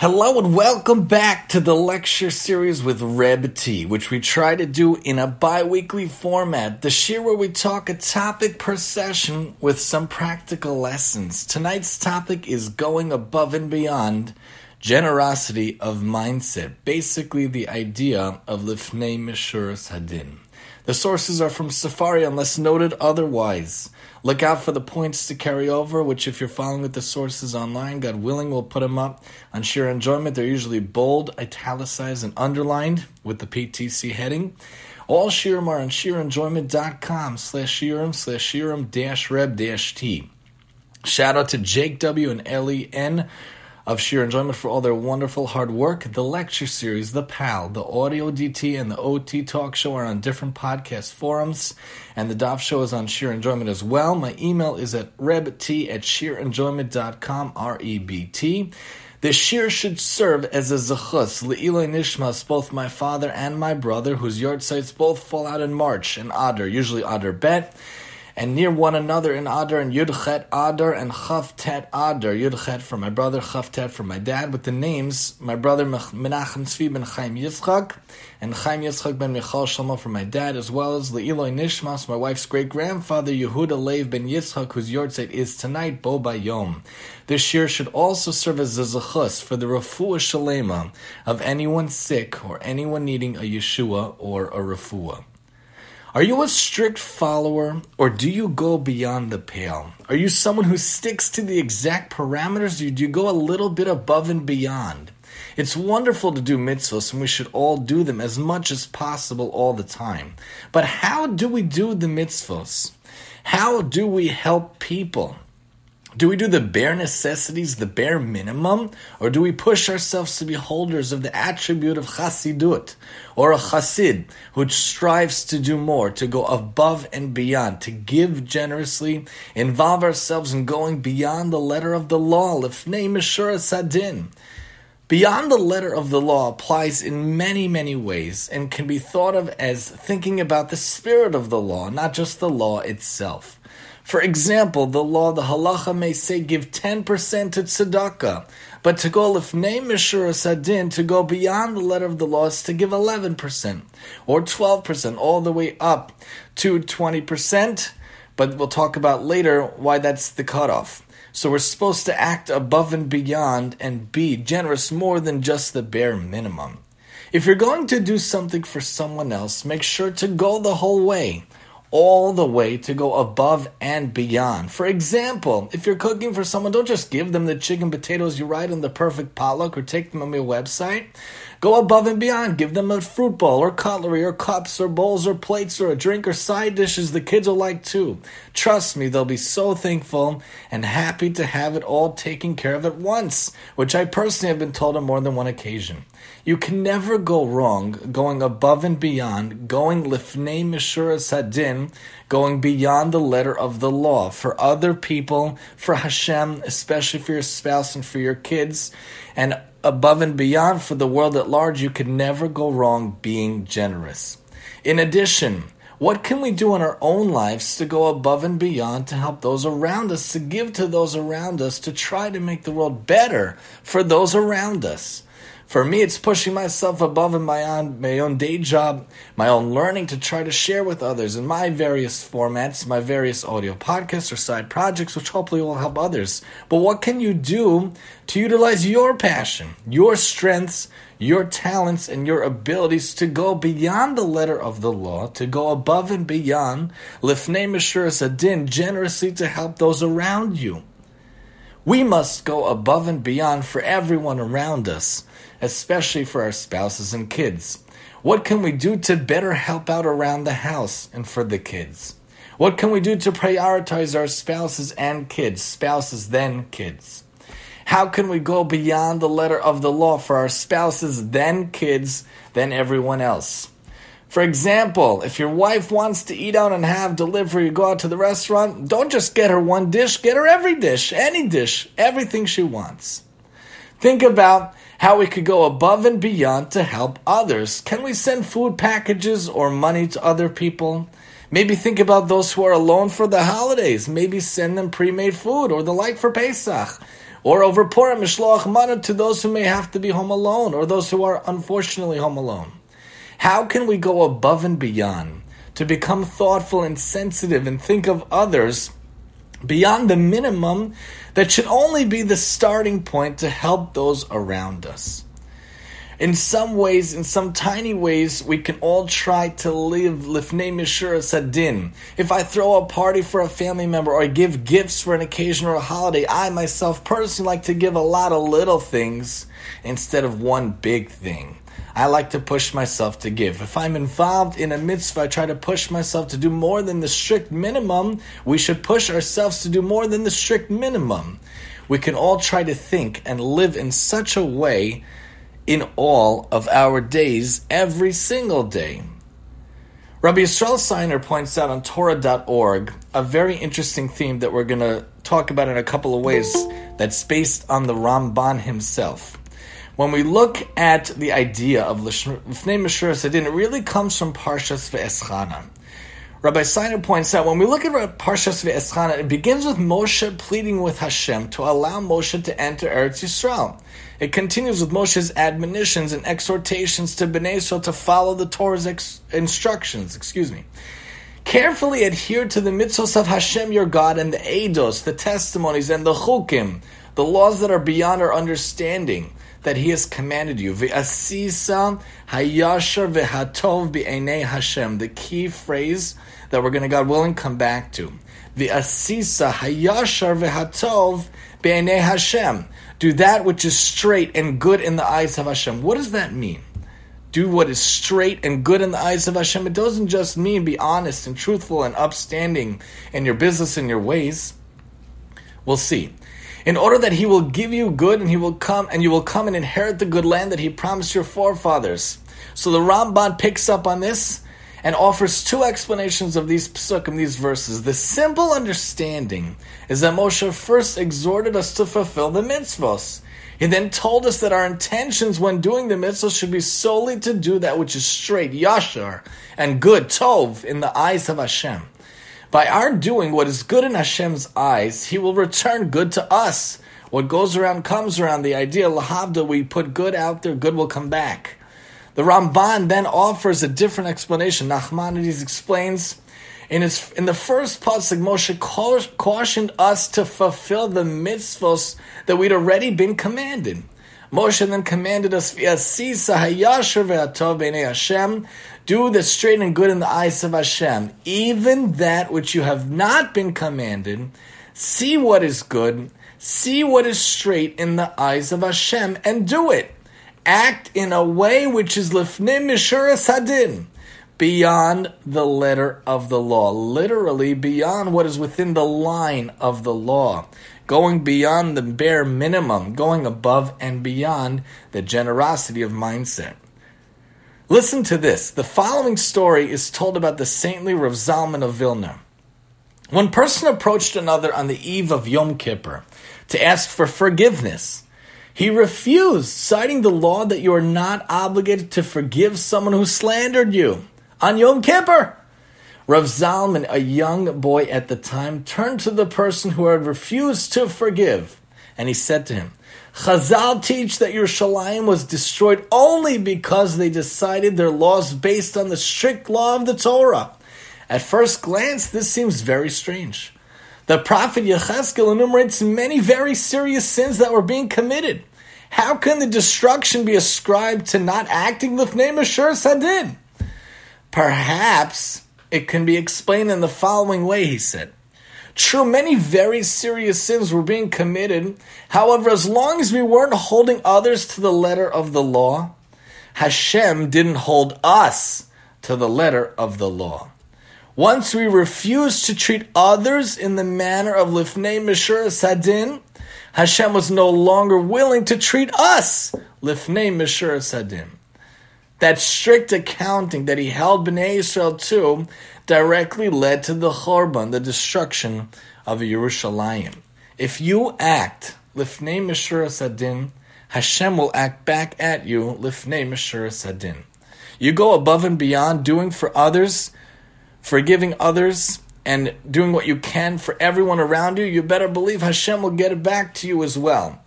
Hello and welcome back to the lecture series with Reb T, which we try to do in a bi-weekly format. The year where we talk a topic per session with some practical lessons. Tonight's topic is going above and beyond generosity of mindset. Basically the idea of lifnei mishuras hadin. The sources are from Sefaria unless noted otherwise. Look out for the points to carry over, which, if you're following with the sources online, God willing, we'll put them up on sheer enjoyment. They're usually bold, italicized, and underlined with the PTC heading. All shiurim are on sheerenjoyment.com slash shiurim slash shiurim dash reb dash t. Shout out to Jake W. and Ellie N of sheer enjoyment for all their wonderful hard work. The lecture series, The PAL, the Audio DT, and the OT Talk Show are on different podcast forums, and the DAF Show is on sheer enjoyment as well. My email is at rebt at sheerenjoyment.com, R E B T. The shiur should serve as a zechus, le'iloi nishmas, both my father and my brother, whose yahrzeits both fall out in March, and Adar, usually Adar Bet and near one another in Adar and Yudchet Adar and Chavtet Adar. Yudchet for my brother, Chavtet for my dad, with the names my brother Menachem Tzvi ben Chaim Yitzchak and Chaim Yitzchak ben Michal Shlomo for my dad, as well as Le'iloi Nishmas, my wife's great grandfather Yehuda Lev ben Yitzchak, whose yahrzeit is tonight, Bo Bayom. This year should also serve as a zechus for the refuah shalema of anyone sick or anyone needing a Yeshua or a refuah. Are you a strict follower or do you go beyond the pale? Are you someone who sticks to the exact parameters or do you go a little bit above and beyond? It's wonderful to do mitzvahs and we should all do them as much as possible all the time. But how do we do the mitzvahs? How do we help people? Do we do the bare necessities, the bare minimum, or do we push ourselves to be holders of the attribute of chasidut, or a chasid, which strives to do more, to go above and beyond, to give generously, involve ourselves in going beyond the letter of the law, lifnei mishura sadin. Beyond the letter of the law applies in many, many ways and can be thought of as thinking about the spirit of the law, not just the law itself. For example, the law, the halacha may say give 10% to tzedakah, but to go lifnei mishura sadin, to go beyond the letter of the law, is to give 11% or 12%, all the way up to 20%. But we'll talk about later why that's the cutoff. So we're supposed to act above and beyond and be generous more than just the bare minimum. If you're going to do something for someone else, make sure to go the whole way all the way to go above and beyond. For example, if you're cooking for someone, don't just give them the chicken potatoes you write in the perfect potluck or take them on your website. Go above and beyond. Give them a fruit bowl or cutlery or cups or bowls or plates or a drink or side dishes the kids will like too. Trust me, they'll be so thankful and happy to have it all taken care of at once, which I personally have been told on more than one occasion. You can never go wrong going above and beyond, going lifnei mishuras hadin, going beyond the letter of the law for other people, for Hashem, especially for your spouse and for your kids, and above and beyond for the world at large, you can never go wrong being generous. In addition, what can we do in our own lives to go above and beyond to help those around us, to give to those around us, to try to make the world better for those around us? For me, it's pushing myself above my own, my own day job, my own learning to try to share with others in my various formats, my various audio podcasts or side projects, which hopefully will help others. But what can you do to utilize your passion, your strengths, your talents, and your abilities to go beyond the letter of the law, to go above and beyond, lifnei mishuras adin, generously to help those around you? We must go above and beyond for everyone around us especially for our spouses and kids? What can we do to better help out around the house and for the kids? What can we do to prioritize our spouses and kids, spouses then kids? How can we go beyond the letter of the law for our spouses, then kids, then everyone else? For example, if your wife wants to eat out and have delivery, go out to the restaurant, don't just get her one dish, get her every dish, any dish, everything she wants. Think about how we could go above and beyond to help others. Can we send food packages or money to other people? Maybe think about those who are alone for the holidays. Maybe send them pre made food or the like for Pesach. or over Purim mishloach mana to those who may have to be home alone or those who are unfortunately home alone. How can we go above and beyond to become thoughtful and sensitive and think of others beyond the minimum that should only be the starting point to help those around us? in some ways, in some tiny ways, we can all try to live lifnei mishura sadin. If I throw a party for a family member or I give gifts for an occasion or a holiday, I myself personally like to give a lot of little things instead of one big thing. I like to push myself to give. If I'm involved in a mitzvah, I try to push myself to do more than the strict minimum. We should push ourselves to do more than the strict minimum. We can all try to think and live in such a way in all of our days, every single day. Rabbi Yisrael Ciner points out on Torah.org a very interesting theme that we're going to talk about in a couple of ways that's based on the Ramban himself. When we look at the idea of Lifnei Meshur Sadin, it really comes from Parshas Ve'eschana. Rabbi Ciner points out when we look at Parshas Ve'eschana, it begins with Moshe pleading with Hashem to allow Moshe to enter Eretz Yisrael. It continues with Moshe's admonitions and exhortations to Bnei Israel to follow the Torah's ex- instructions. Excuse me. Carefully adhere to the mitzvahs of Hashem your God and the eidos, the testimonies, and the chukim, the laws that are beyond our understanding that He has commanded you. Hashem. The key phrase that we're going to, God willing, come back to. Hayashar Hashem do that which is straight and good in the eyes of Hashem. What does that mean? Do what is straight and good in the eyes of Hashem. It doesn't just mean be honest and truthful and upstanding in your business and your ways. We'll see. In order that he will give you good and he will come and you will come and inherit the good land that he promised your forefathers. So the Ramban picks up on this and offers two explanations of these psukim, these verses. The simple understanding is that Moshe first exhorted us to fulfill the mitzvahs. He then told us that our intentions when doing the mitzvahs should be solely to do that which is straight, yashar, and good, tov, in the eyes of Hashem. By our doing what is good in Hashem's eyes, He will return good to us. What goes around comes around. The idea, lahavda, we put good out there, good will come back. The Ramban then offers a different explanation. Nachmanides explains in his in the first pasuk, Moshe cautioned us to fulfill the mitzvos that we'd already been commanded. Moshe then commanded us via Hashem, do the straight and good in the eyes of Hashem. Even that which you have not been commanded, see what is good, see what is straight in the eyes of Hashem, and do it act in a way which is lifnim mishuras hadin, beyond the letter of the law, literally beyond what is within the line of the law, going beyond the bare minimum, going above and beyond the generosity of mindset. Listen to this. The following story is told about the saintly Rav Zalman of Vilna. One person approached another on the eve of Yom Kippur to ask for forgiveness. He refused, citing the law that you are not obligated to forgive someone who slandered you on Yom Kippur. Rav Zalman, a young boy at the time, turned to the person who had refused to forgive, and he said to him, Chazal teach that Yerushalayim was destroyed only because they decided their laws based on the strict law of the Torah. At first glance, this seems very strange. The prophet Yechezkel enumerates many very serious sins that were being committed. How can the destruction be ascribed to not acting lifnei mashur sadin? Perhaps it can be explained in the following way, he said. True, many very serious sins were being committed. However, as long as we weren't holding others to the letter of the law, Hashem didn't hold us to the letter of the law. Once we refused to treat others in the manner of lifnei mishur sadin, Hashem was no longer willing to treat us lifnei mishur sadim. That strict accounting that he held Bnei Israel to directly led to the Chorban, the destruction of Yerushalayim. If you act lifnei mishur sadim, Hashem will act back at you lifnei mishur sadim. You go above and beyond doing for others, forgiving others, and doing what you can for everyone around you, you better believe Hashem will get it back to you as well.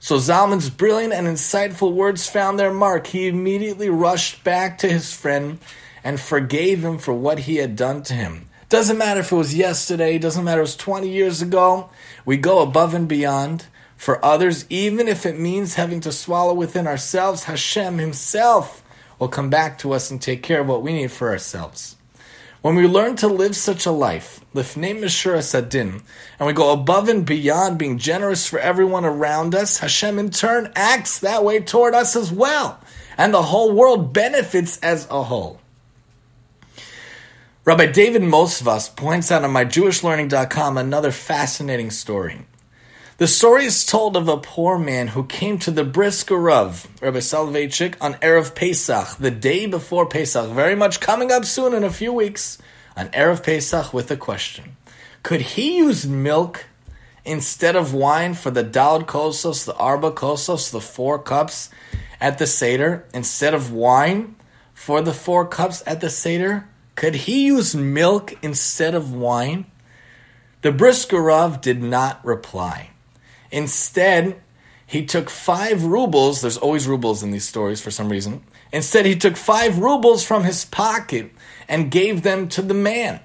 So Zalman's brilliant and insightful words found their mark. He immediately rushed back to his friend and forgave him for what he had done to him. Doesn't matter if it was yesterday, doesn't matter if it was 20 years ago. We go above and beyond for others, even if it means having to swallow within ourselves. Hashem Himself will come back to us and take care of what we need for ourselves. When we learn to live such a life, lifnei mishura sadin, and we go above and beyond being generous for everyone around us, Hashem in turn acts that way toward us as well, and the whole world benefits as a whole. Rabbi David Mosvas points out on myjewishlearning.com another fascinating story. The story is told of a poor man who came to the Brisker Rav, Rabbi Soloveitchik, on Erev Pesach, the day before Pesach, very much coming up soon in a few weeks, on Erev Pesach with a question. Could he use milk instead of wine for the Daled Kosos, the Arba Kosos, the four cups at the Seder, instead of wine for the four cups at the Seder? Could he use milk instead of wine? The Brisker Rav did not reply. Instead, he took five rubles. There's always rubles in these stories for some reason. Instead, he took five rubles from his pocket and gave them to the man.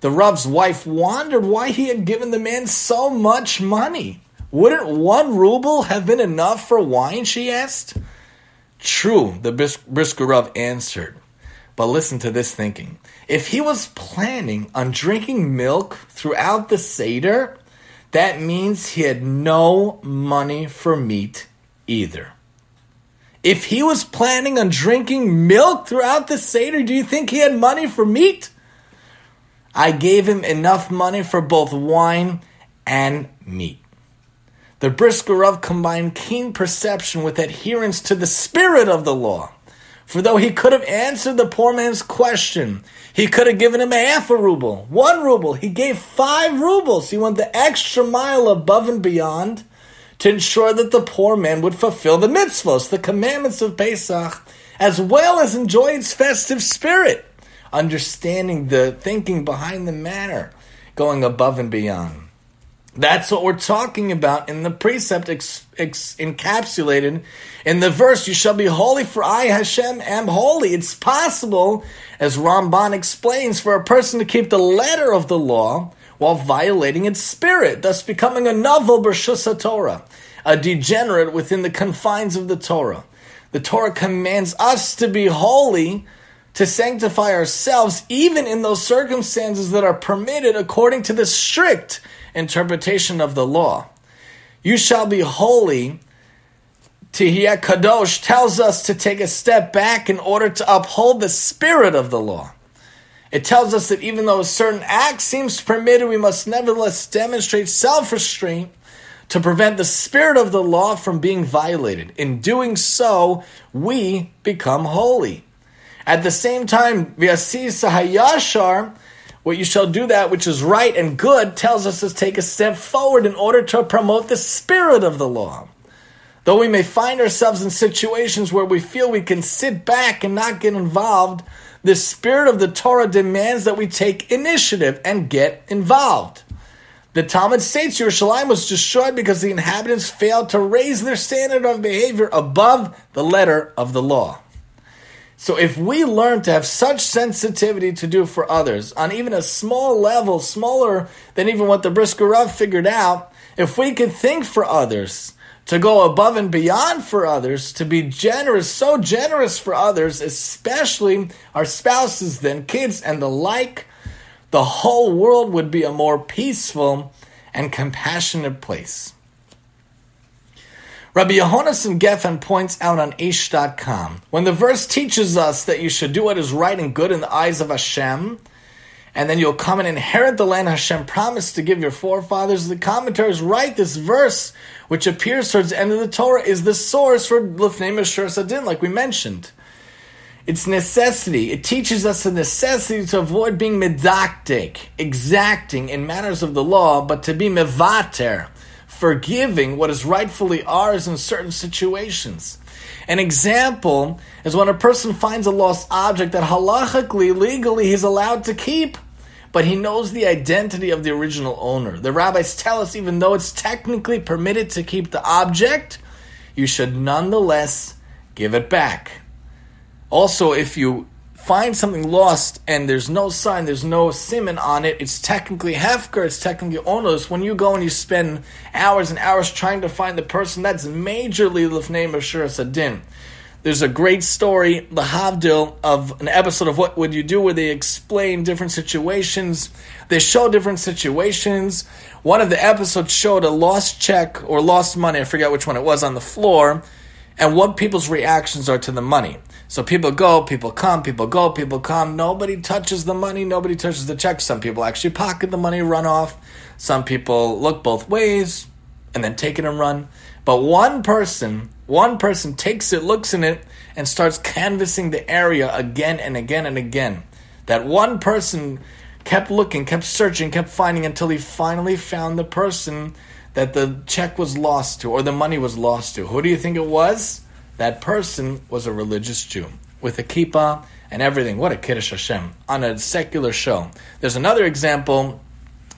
The Rav's wife wondered why he had given the man so much money. Wouldn't one ruble have been enough for wine? She asked. True, the Brisker Rav answered. But listen to this thinking. If he was planning on drinking milk throughout the Seder, that means he had no money for meat either. If he was planning on drinking milk throughout the Seder, do you think he had money for meat? I gave him enough money for both wine and meat. The Brisker Rav combined keen perception with adherence to the spirit of the law. For though he could have answered the poor man's question, he could have given him a half a ruble, one ruble. He gave five rubles. He went the extra mile above and beyond to ensure that the poor man would fulfill the mitzvahs, the commandments of Pesach, as well as enjoy its festive spirit, understanding the thinking behind the matter, going above and beyond. That's what we're talking about in the precept ex- ex- encapsulated in the verse, You shall be holy, for I, Hashem, am holy. It's possible, as Ramban explains, for a person to keep the letter of the law while violating its spirit, thus becoming a novel Bershus Torah, a degenerate within the confines of the Torah. The Torah commands us to be holy, to sanctify ourselves, even in those circumstances that are permitted according to the strict interpretation of the law. You shall be holy. Tihiyah Kadosh tells us to take a step back in order to uphold the spirit of the law. It tells us that even though a certain act seems permitted, we must nevertheless demonstrate self restraint to prevent the spirit of the law from being violated. In doing so, we become holy. At the same time, Vyasi Sahayashar what you shall do that which is right and good tells us to take a step forward in order to promote the spirit of the law. Though we may find ourselves in situations where we feel we can sit back and not get involved, the spirit of the Torah demands that we take initiative and get involved. The Talmud states Yerushalayim was destroyed because the inhabitants failed to raise their standard of behavior above the letter of the law. So if we learn to have such sensitivity to do for others on even a small level, smaller than even what the Brisker Rav figured out, if we could think for others, to go above and beyond for others, to be generous, so generous for others, especially our spouses, then kids, and the like, the whole world would be a more peaceful and compassionate place. Rabbi Yehonason Gefen points out on Aish.com when the verse teaches us that you should do what is right and good in the eyes of Hashem, and then you'll come and inherit the land Hashem promised to give your forefathers. The commentaries write this verse, which appears towards the end of the Torah, is the source for Lifnei Mishur Sadin, like we mentioned. It's necessity. It teaches us the necessity to avoid being medakdek, exacting in matters of the law, but to be mevater, forgiving what is rightfully ours in certain situations. An example is when a person finds a lost object that halachically, legally, he's allowed to keep, but he knows the identity of the original owner. The rabbis tell us even though it's technically permitted to keep the object, you should nonetheless give it back. Also, if you find something lost and there's no sign, there's no simon on it, it's technically hefker, it's technically onus. When you go and you spend hours and hours trying to find the person, that's majorly lifnei mashur sadin. There's a great story, the Havdil, of an episode of What Would You Do, where they explain different situations. They show different situations. One of the episodes showed a lost check or lost money, I forget which one it was, on the floor, and what people's reactions are to the money. So people go, people come, people go, people come. Nobody touches the money, nobody touches the check. Some people actually pocket the money, run off. Some people look both ways and then take it and run. But one person one person takes it, looks in it, and starts canvassing the area again and again and again. That one person kept looking, kept searching, kept finding until he finally found the person that the check was lost to or the money was lost to. Who do you think it was? That person was a religious Jew with a kippah and everything. What a Kiddush Hashem on a secular show. There's another example,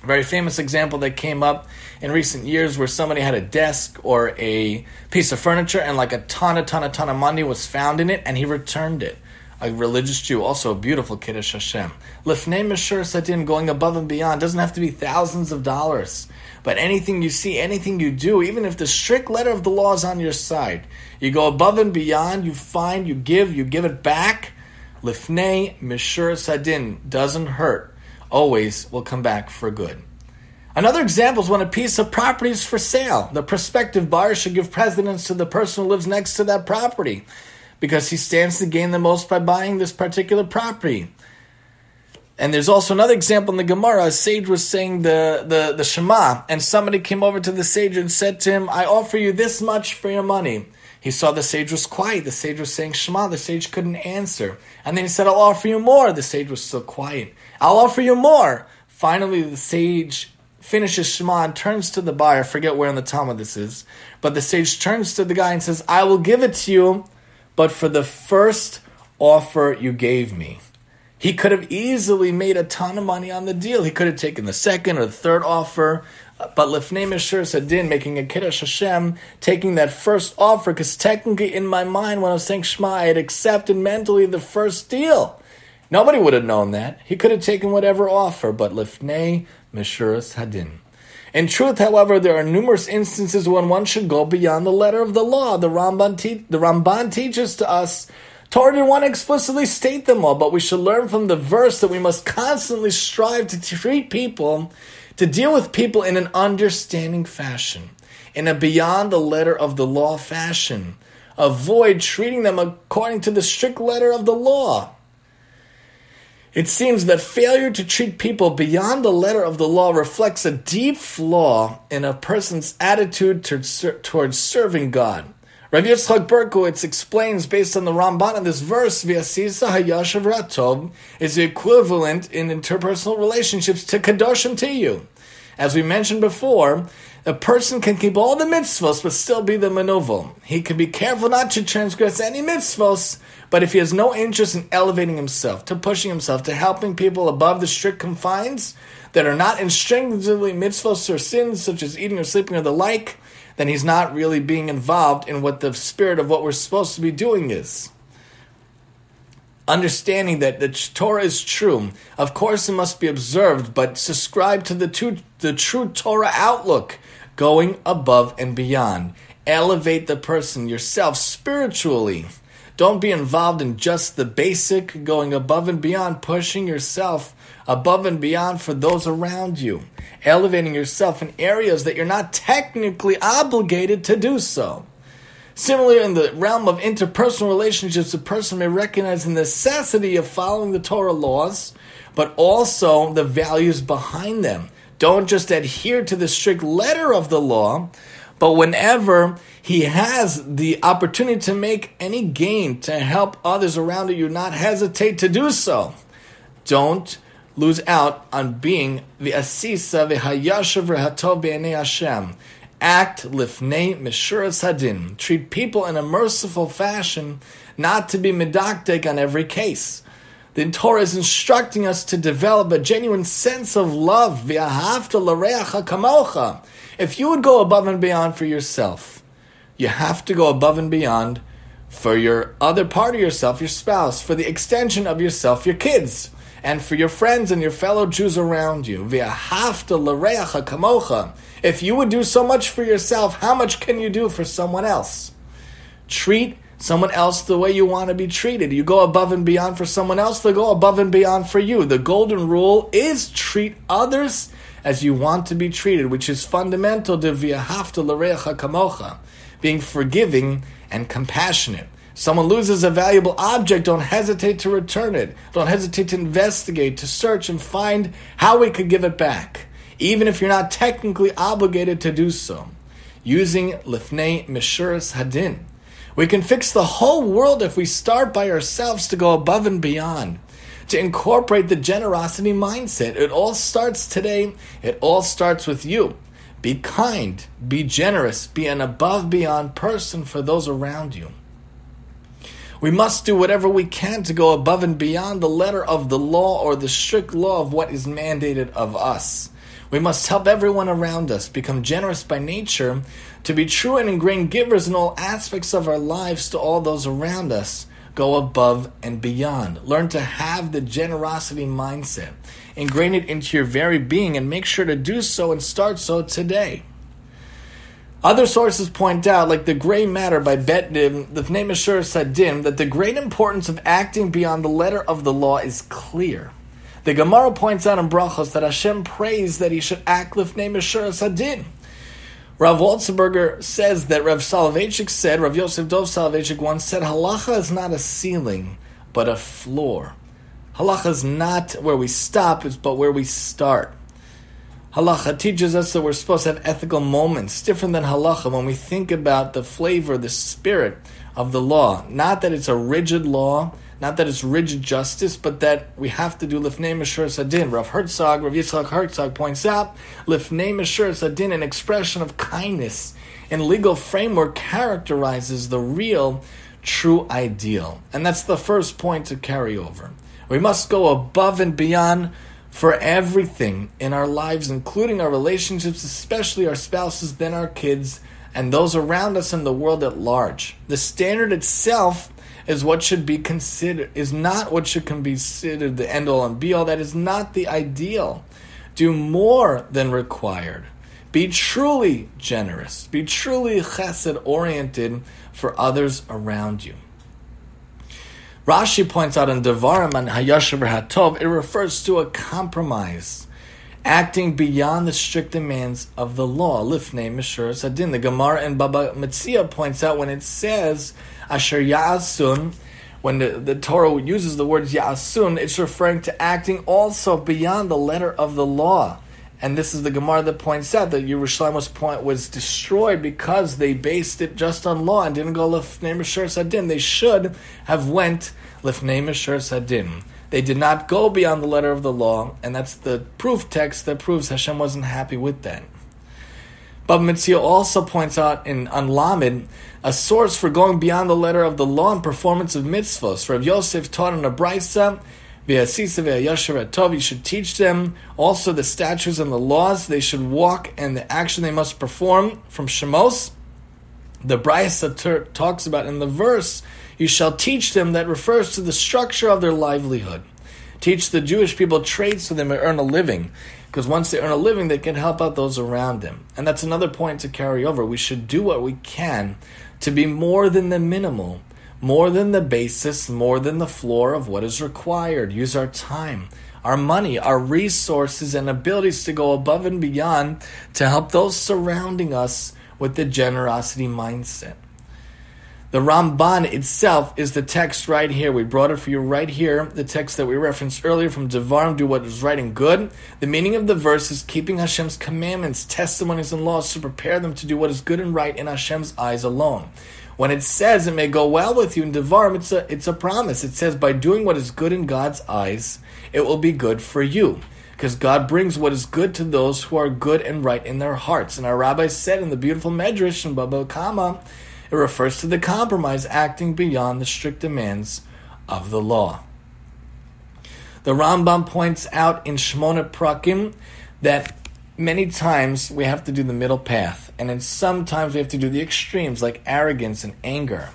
very famous example that came up in recent years where somebody had a desk or a piece of furniture and like a ton, a ton, a ton of money was found in it and he returned it. A religious Jew, also a beautiful Kiddush Hashem. Lifnei Mashur Satin, going above and beyond, doesn't have to be thousands of dollars. But anything you see, anything you do, even if the strict letter of the law is on your side, you go above and beyond, you find, you give, you give it back. Lifnei Mishur Sadin doesn't hurt. Always will come back for good. Another example is when a piece of property is for sale. The prospective buyer should give precedence to the person who lives next to that property because he stands to gain the most by buying this particular property. And there's also another example in the Gemara. A sage was saying the, the, the Shema, and somebody came over to the sage and said to him, I offer you this much for your money. He saw the sage was quiet. The sage was saying Shema. The sage couldn't answer. And then he said, I'll offer you more. The sage was still quiet. I'll offer you more. Finally, the sage finishes Shema and turns to the buyer. I forget where in the Talmud this is, but the sage turns to the guy and says, "I will give it to you, but for the first offer you gave me." He could have easily made a ton of money on the deal. He could have taken the second or the third offer, but Lifnei Mishur Sadin, making a Kiddush Hashem, taking that first offer, because technically in my mind when I was saying Shema, I had accepted mentally the first deal. Nobody would have known that. He could have taken whatever offer, but Lifnei Meshuras Hadin. In truth, however, there are numerous instances when one should go beyond the letter of the law. The Ramban, te- the Ramban teaches to us Torah didn't want to explicitly state them all, but we should learn from the verse that we must constantly strive to treat people, to deal with people in an understanding fashion, in a beyond the letter of the law fashion. Avoid treating them according to the strict letter of the law. It seems that failure to treat people beyond the letter of the law reflects a deep flaw in a person's attitude towards serving God. Rav Yitzchak Berkowitz explains, based on the Ramban in this verse, V'asisa hayashav ratov is the equivalent in interpersonal relationships to kadoshim to you. As we mentioned before, a person can keep all the mitzvos but still be the manovel. He can be careful not to transgress any mitzvos, but if he has no interest in elevating himself, to pushing himself, to helping people above the strict confines that are not instinctively mitzvahs or sins, such as eating or sleeping or the like, then he's not really being involved in what the spirit of what we're supposed to be doing is. Understanding that the Torah is true, of course it must be observed, but subscribe to the, two, the true Torah outlook, going above and beyond. Elevate the person yourself spiritually don't be involved in just the basic, going above and beyond, pushing yourself above and beyond for those around you, elevating yourself in areas that you're not technically obligated to do so. Similarly, in the realm of interpersonal relationships, a person may recognize the necessity of following the Torah laws, but also the values behind them. Don't just adhere to the strict letter of the law, but whenever he has the opportunity to make any gain to help others around you, not hesitate to do so. Don't lose out on being the asisa v'hayashav v'hatov b'nei Hashem. Act lifnei mishuras hadin. Treat people in a merciful fashion, not to be medakdek on every case. The Torah is instructing us to develop a genuine sense of love. If you would go above and beyond for yourself, you have to go above and beyond for your other part of yourself, your spouse, for the extension of yourself, your kids, and for your friends and your fellow Jews around you. If you would do so much for yourself, how much can you do for someone else? Treat someone else the way you want to be treated. You go above and beyond for someone else, they'll go above and beyond for you. The golden rule is treat others as you want to be treated, which is fundamental to v'ahavta l'reacha kamocha, being forgiving and compassionate. Someone loses a valuable object, don't hesitate to return it. Don't hesitate to investigate, to search and find how we could give it back, even if you're not technically obligated to do so. Using lifnei mishuras hadin, we can fix the whole world if we start by ourselves to go above and beyond, to incorporate the generosity mindset. It all starts today, it all starts with you. Be kind, be generous, be an above beyond person for those around you. We must do whatever we can to go above and beyond the letter of the law or the strict law of what is mandated of us. We must help everyone around us become generous by nature, to be true and ingrained givers in all aspects of our lives to all those around us. Go above and beyond. Learn to have the generosity mindset. Ingrain it into your very being and make sure to do so and start so today. Other sources point out, like the Gray Matter by Bet Din, the name Ashur Sadim, that the great importance of acting beyond the letter of the law is clear. The Gemara points out in Brachos that Hashem prays that he should act lifnei Meshur Sadin. Rav Walzenberger says that Rav Soloveitchik said, Rav Yosef Dov Soloveitchik once said, Halacha is not a ceiling, but a floor. Halacha is not where we stop, but where we start. Halacha teaches us that we're supposed to have ethical moments, different than halacha when we think about the flavor, the spirit of the law. Not that it's a rigid law, not that it's rigid justice, but that we have to do lifnei meshur sadin. Rav Herzog, Rav Yitzchak Herzog points out lifnei meshur sadin, an expression of kindness and legal framework, characterizes the real, true ideal, and that's the first point to carry over. We must go above and beyond for everything in our lives, including our relationships, especially our spouses, then our kids, and those around us in the world at large. The standard itself is what should be considered is not what should be considered the end all and be all. That is not the ideal. Do more than required. Be truly generous. Be truly chesed oriented for others around you. Rashi points out in Devarim and Hayashav Hatov, it refers to a compromise, acting beyond the strict demands of the law. Lifnei Mishur Sadin. The Gemara in Baba Metzia points out when it says Asher Ya'asun, when the, the Torah uses the words Ya'asun, it's referring to acting also beyond the letter of the law. And this is the Gemara that points out that Yerushalayim was point was destroyed because they based it just on law and didn't go lifnei mishur sadin. They should have went lifnei mishur sadin. They did not go beyond the letter of the law, and that's the proof text that proves Hashem wasn't happy with that. Baba Metzia also points out in Unlamed a source for going beyond the letter of the law and performance of mitzvahs. Rav Yosef taught in a brisa you should teach them also the statutes and the laws they should walk and the action they must perform from Shemos. The Brisa talks about in the verse, you shall teach them that refers to the structure of their livelihood. Teach the Jewish people trades so they may earn a living. Because once they earn a living, they can help out those around them. And that's another point to carry over. We should do what we can to be more than the minimal more than the basis, more than the floor of what is required. Use our time, our money, our resources, and abilities to go above and beyond to help those surrounding us with the generosity mindset. The Ramban itself is the text right here. We brought it for you right here. The text that we referenced earlier from Devarim, do what is right and good. The meaning of the verse is keeping Hashem's commandments, testimonies, and laws to prepare them to do what is good and right in Hashem's eyes alone. When it says it may go well with you in Devarim, it's a, it's a promise. It says, by doing what is good in God's eyes, it will be good for you. Because God brings what is good to those who are good and right in their hearts. And our rabbi said in the beautiful Medrash in Baba Kama, it refers to the compromise acting beyond the strict demands of the law. The Rambam points out in Shmona Prakim that many times we have to do the middle path, and then sometimes we have to do the extremes like arrogance and anger.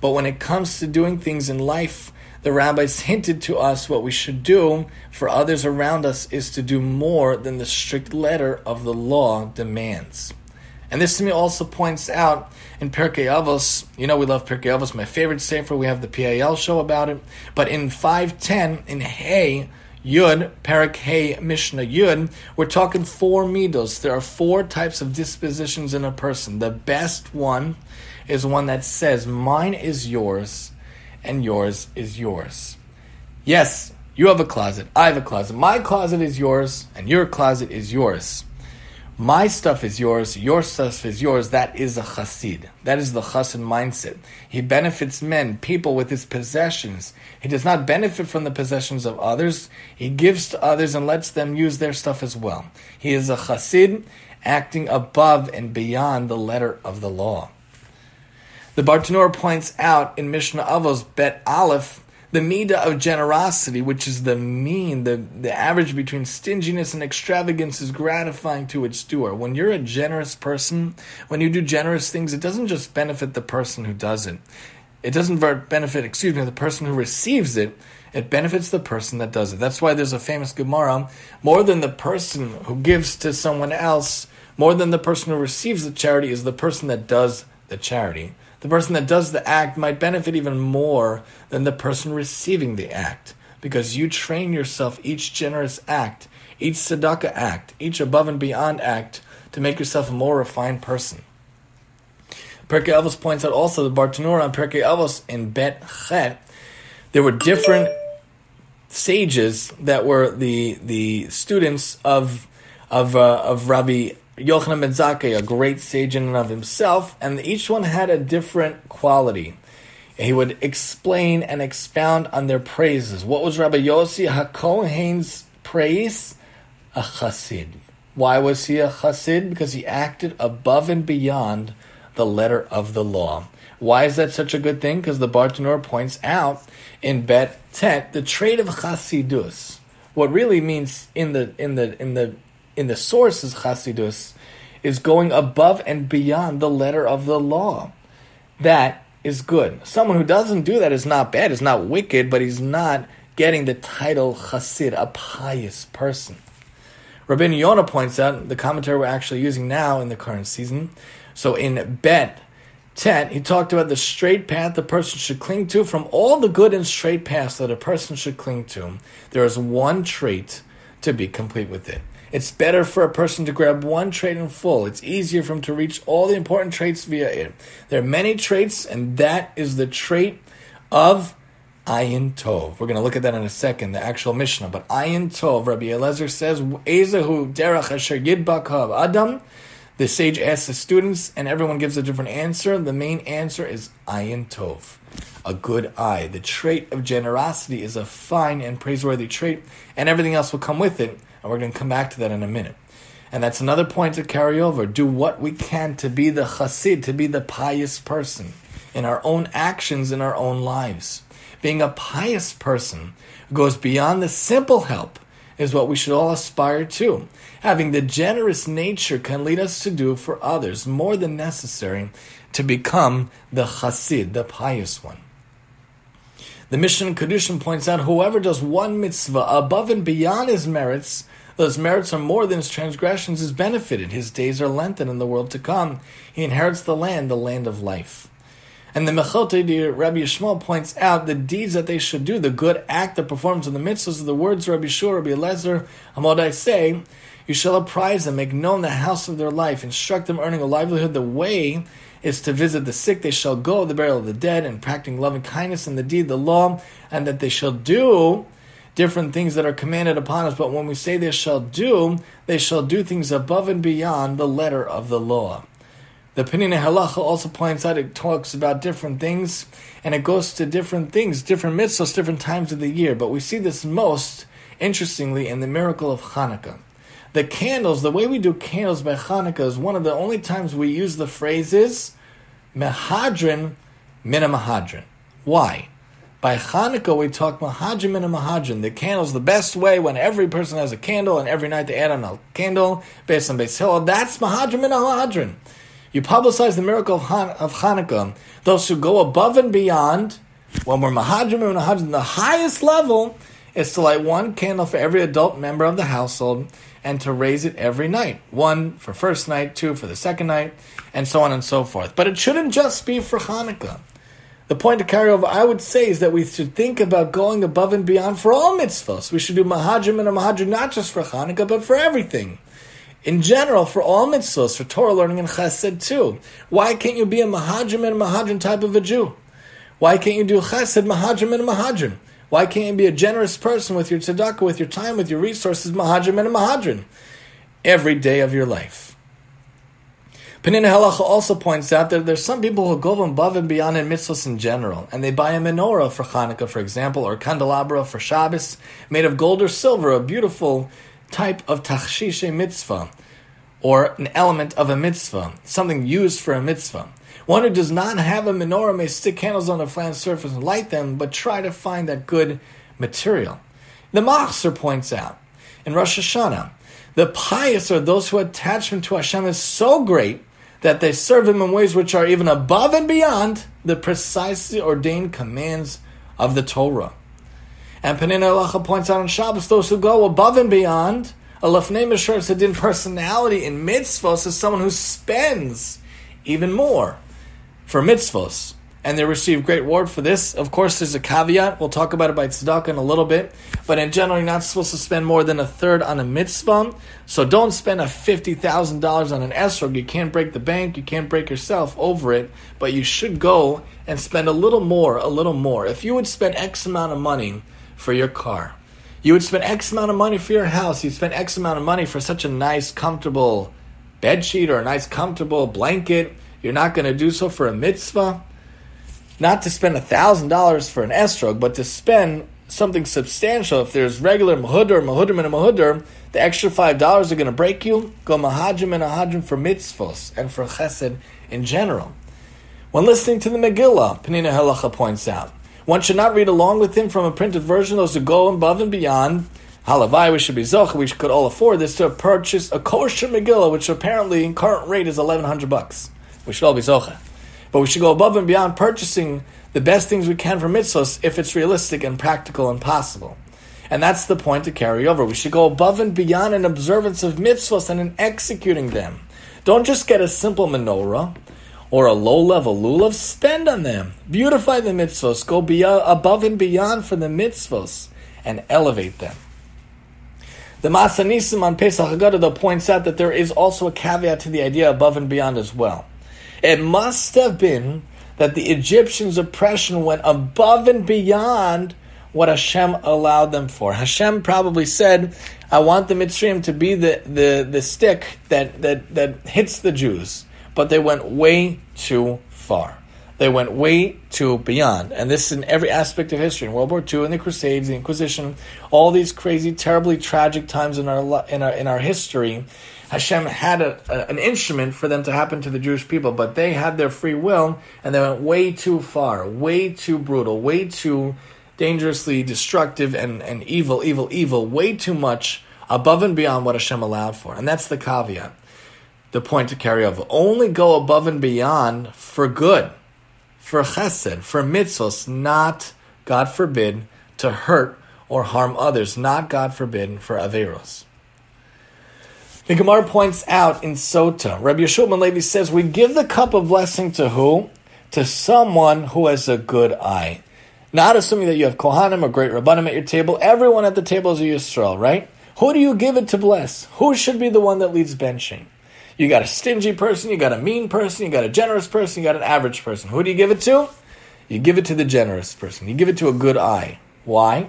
But when it comes to doing things in life, the rabbis hinted to us what we should do for others around us is to do more than the strict letter of the law demands. And this to me also points out in Pirkei Avos, you know we love Pirkei Avos, my favorite sefer, we have the PIL show about it, but in 510, in Hey, Yud, Parak Hey, Mishnah Yud, we're talking four midos. There are four types of dispositions in a person. The best one is one that says, mine is yours, and yours is yours. Yes, you have a closet. I have a closet. My closet is yours, and your closet is yours. My stuff is yours, your stuff is yours. That is a chassid. That is the chassid mindset. He benefits men, people with his possessions. He does not benefit from the possessions of others. He gives to others and lets them use their stuff as well. He is a chassid acting above and beyond the letter of the law. The Bartanur points out in Mishnah Avos Bet Aleph the midah of generosity, which is the mean, the, the average between stinginess and extravagance, is gratifying to its doer. When you're a generous person, when you do generous things, it doesn't just benefit the person who does it. It doesn't benefit, excuse me, the person who receives it. It benefits the person that does it. That's why there's a famous Gemara more than the person who gives to someone else, more than the person who receives the charity, is the person that does the charity the person that does the act might benefit even more than the person receiving the act because you train yourself each generous act, each tzedakah act, each above and beyond act to make yourself a more refined person. Pirkei Avos points out also the Bartanura on Pirkei Avos in Bet Chet, there were different sages that were the the students of of uh, of Rabbi Yochanan ben Zakkai, a great sage in and of himself, and each one had a different quality. He would explain and expound on their praises. What was Rabbi Yossi HaKohen's praise? A chassid. Why was he a chassid? Because he acted above and beyond the letter of the law. Why is that such a good thing? Because the Bartanur points out in Bet Tet the trait of chassidus. What really means in the in the in the in the sources Chasidus is going above and beyond the letter of the law. That is good. Someone who doesn't do that is not bad, is not wicked, but he's not getting the title Chasid, a pious person. Rabbi Yonah points out the commentary we're actually using now in the current season. So in Bet Tet, he talked about the straight path the person should cling to. From all the good and straight paths that a person should cling to, there is one trait to be complete with it. It's better for a person to grab one trait in full. It's easier for him to reach all the important traits via it. There are many traits, and that is the trait of Ayin Tov. We're going to look at that in a second, the actual Mishnah. But Ayin Tov, Rabbi Eliezer says, Ezehu derach asher yidbakav adam. The sage asks the students, and everyone gives a different answer. The main answer is Ayin Tov, a good eye. The trait of generosity is a fine and praiseworthy trait, and everything else will come with it. And we're going to come back to that in a minute. And that's another point to carry over. Do what we can to be the chassid, to be the pious person in our own actions, in our own lives. Being a pious person goes beyond the simple help is what we should all aspire to. Having the generous nature can lead us to do for others more than necessary to become the chassid, the pious one. The Mishnah Kedushin points out whoever does one mitzvah above and beyond his merits those merits are more than his transgressions is benefited. His days are lengthened in the world to come. He inherits the land, the land of life. And the Mechilta, Rabbi Yishmael points out the deeds that they should do, the good act, the performance of the mitzvahs, of the words Rabbi Shur, Rabbi Eliezer, I say, you shall apprise them, make known the house of their life, instruct them earning a livelihood. The way is to visit the sick, they shall go, the burial of the dead, and practicing loving kindness and the deed, the law, and that they shall do different things that are commanded upon us, but when we say they shall do, they shall do things above and beyond the letter of the law. The Peninei Halacha also points out it talks about different things, and it goes to different things, different mitzvahs, different times of the year. But we see this most interestingly in the miracle of Hanukkah. The candles, the way we do candles by Hanukkah is one of the only times we use the phrases mehadrin mina mehadrin. Why? By Hanukkah, we talk mahajim and a mahajim. The candle's the best way when every person has a candle and every night they add on a candle based on Beis Hillel. That's mahajim and a mahajim. You publicize the miracle of, Han- of Hanukkah. Those who go above and beyond, when we're mahajim and mahajim, the highest level is to light one candle for every adult member of the household and to raise it every night. One for first night, two for the second night, and so on and so forth. But it shouldn't just be for Hanukkah. The point to carry over, I would say, is that we should think about going above and beyond for all mitzvahs. We should do mahajim and a mahajim not just for Hanukkah, but for everything. In general, for all mitzvahs, for Torah learning and chesed too. Why can't you be a mahajim and a mahajim type of a Jew? Why can't you do chesed, mahajim, and mahajim? Why can't you be a generous person with your tzedakah, with your time, with your resources, mahajim and mahajim? Every day of your life. Peninei Halacha also points out that there's some people who go above and beyond in mitzvahs in general, and they buy a menorah for Hanukkah, for example, or candelabra for Shabbos, made of gold or silver, a beautiful type of tachshishe mitzvah, or an element of a mitzvah, something used for a mitzvah. One who does not have a menorah may stick candles on a flat surface and light them, but try to find that good material. The Machzor points out in Rosh Hashanah, the pious are those whose attachment to Hashem is so great that they serve him in ways which are even above and beyond the precisely ordained commands of the Torah. And Peninei Halacha points out on Shabbos those who go above and beyond a lefnei mishur personality in mitzvos is someone who spends even more for mitzvos and they receive great reward for this. Of course, there's a caveat. We'll talk about it by tzedakah in a little bit. But in general, you're not supposed to spend more than a third on a mitzvah. So don't spend a $50,000 on an esrog. You can't break the bank. You can't break yourself over it. But you should go and spend a little more, a little more. If you would spend X amount of money for your car, you would spend X amount of money for your house, you'd spend X amount of money for such a nice, comfortable bed sheet or a nice, comfortable blanket. You're not going to do so for a mitzvah not to spend a $1,000 for an esrog, but to spend something substantial. If there's regular mahudr, mahudim, and a mahudr, the extra $5 are going to break you. Go mahajim and ahajim for mitzvos and for chesed in general. When listening to the Megillah, Peninei Halacha points out, one should not read along with him from a printed version. Those who go above and beyond, halavai, we should be zoch. We could all afford this to purchase a kosher Megillah, which apparently in current rate is eleven hundred bucks. We should all be zocha. But we should go above and beyond purchasing the best things we can for mitzvahs if it's realistic and practical and possible. And that's the point to carry over. We should go above and beyond in observance of mitzvahs and in executing them. Don't just get a simple menorah or a low level lulav, spend on them. Beautify the mitzvahs. Go beyond, uh, above and beyond for the mitzvahs and elevate them. The Ma'asei Nissim on Pesach Haggadah points out that there is also a caveat to the idea above and beyond as well. It must have been that the Egyptians' oppression went above and beyond what Hashem allowed them for. Hashem probably said, I want the Mitzrayim to be the, the, the stick that, that, that hits the Jews. But they went way too far. They went way too beyond. And this is in every aspect of history. In World War II, in the Crusades, the Inquisition, all these crazy, terribly tragic times in our, in our, in our history, Hashem had a, a, an instrument for them to happen to the Jewish people, but they had their free will and they went way too far, way too brutal, way too dangerously destructive and, and evil, evil, evil, way too much above and beyond what Hashem allowed for. And that's the caveat, the point to carry over. Only go above and beyond for good, for chesed, for mitzvahs, not, God forbid, to hurt or harm others, not, God forbid, for averos. The Gemara points out in Sota, Rabbi Yeshua Levi says, we give the cup of blessing to who? To someone who has a good eye. Not assuming that you have Kohanim or great Rabbanim at your table. Everyone at the table is a Yisrael, right? Who do you give it to bless? Who should be the one that leads benching? You got a stingy person, you got a mean person, you got a generous person, you got an average person. Who do you give it to? You give it to the generous person. You give it to a good eye. Why?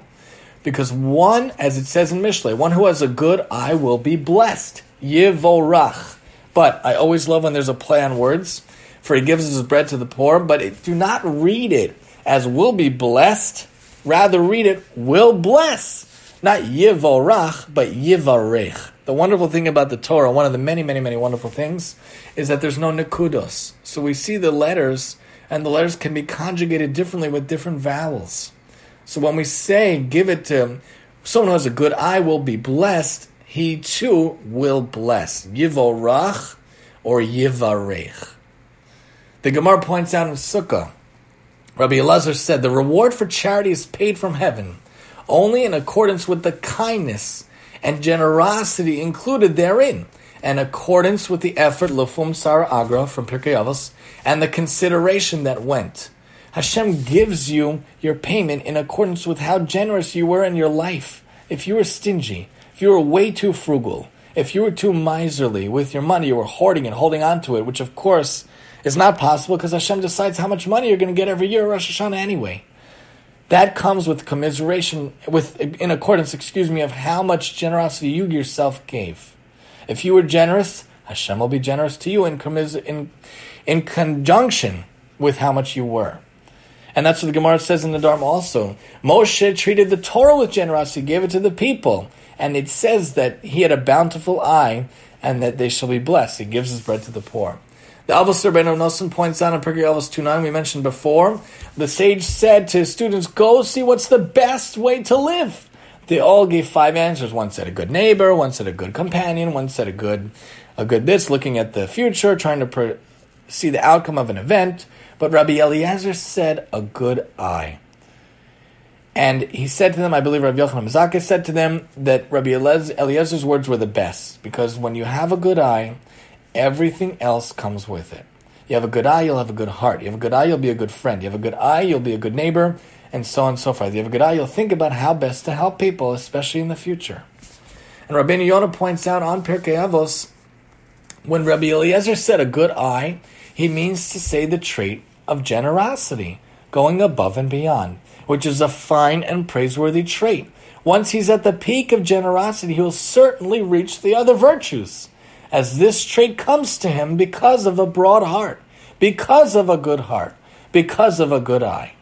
Because one, as it says in Mishlei, one who has a good eye will be blessed. Yivorach. But I always love when there's a play on words. For he gives his bread to the poor, but it, do not read it as will be blessed. Rather read it will bless. Not yivorach, but yivarech. The wonderful thing about the Torah, one of the many, many, many wonderful things, is that there's no nekudos. So we see the letters, and the letters can be conjugated differently with different vowels. So when we say give it to someone who has a good eye will be blessed, he too will bless. Yivorach or Yivarech. The Gemara points out in Sukkah, Rabbi Elazar said, the reward for charity is paid from heaven only in accordance with the kindness and generosity included therein, and accordance with the effort lufum sara agra from Pirkei Avos, and the consideration that went. Hashem gives you your payment in accordance with how generous you were in your life. If you were stingy, if you were way too frugal, if you were too miserly with your money, you were hoarding and holding on to it, which of course is not possible because Hashem decides how much money you're going to get every year Rosh Hashanah anyway. That comes with commiseration, with in accordance, excuse me, of how much generosity you yourself gave. If you were generous, Hashem will be generous to you in, commis- in, in conjunction with how much you were. And that's what the Gemara says in the Dharma also. Moshe treated the Torah with generosity, gave it to the people. And it says that he had a bountiful eye and that they shall be blessed. He gives his bread to the poor. The Avos Rabbeinu Nosson points out in Pirkei Avos 2.9, we mentioned before, the sage said to his students, go see what's the best way to live. They all gave five answers. One said a good neighbor, one said a good companion, one said a good, a good this, looking at the future, trying to pre- see the outcome of an event. But Rabbi Eliezer said a good eye. And he said to them, I believe Rabbi Yochanan Mizakis said to them that Rabbi Eliezer's words were the best because when you have a good eye, Everything else comes with it. You have a good eye, you'll have a good heart. You have a good eye, you'll be a good friend. You have a good eye, you'll be a good neighbor, and so on and so forth. You have a good eye, you'll think about how best to help people, especially in the future. And Rabbeinu Yonah points out on Pirkei Avos, when Rabbi Eliezer said a good eye, he means to say the trait of generosity, going above and beyond, which is a fine and praiseworthy trait. Once he's at the peak of generosity, he will certainly reach the other virtues as this trait comes to him because of a broad heart, because of a good heart, because of a good eye.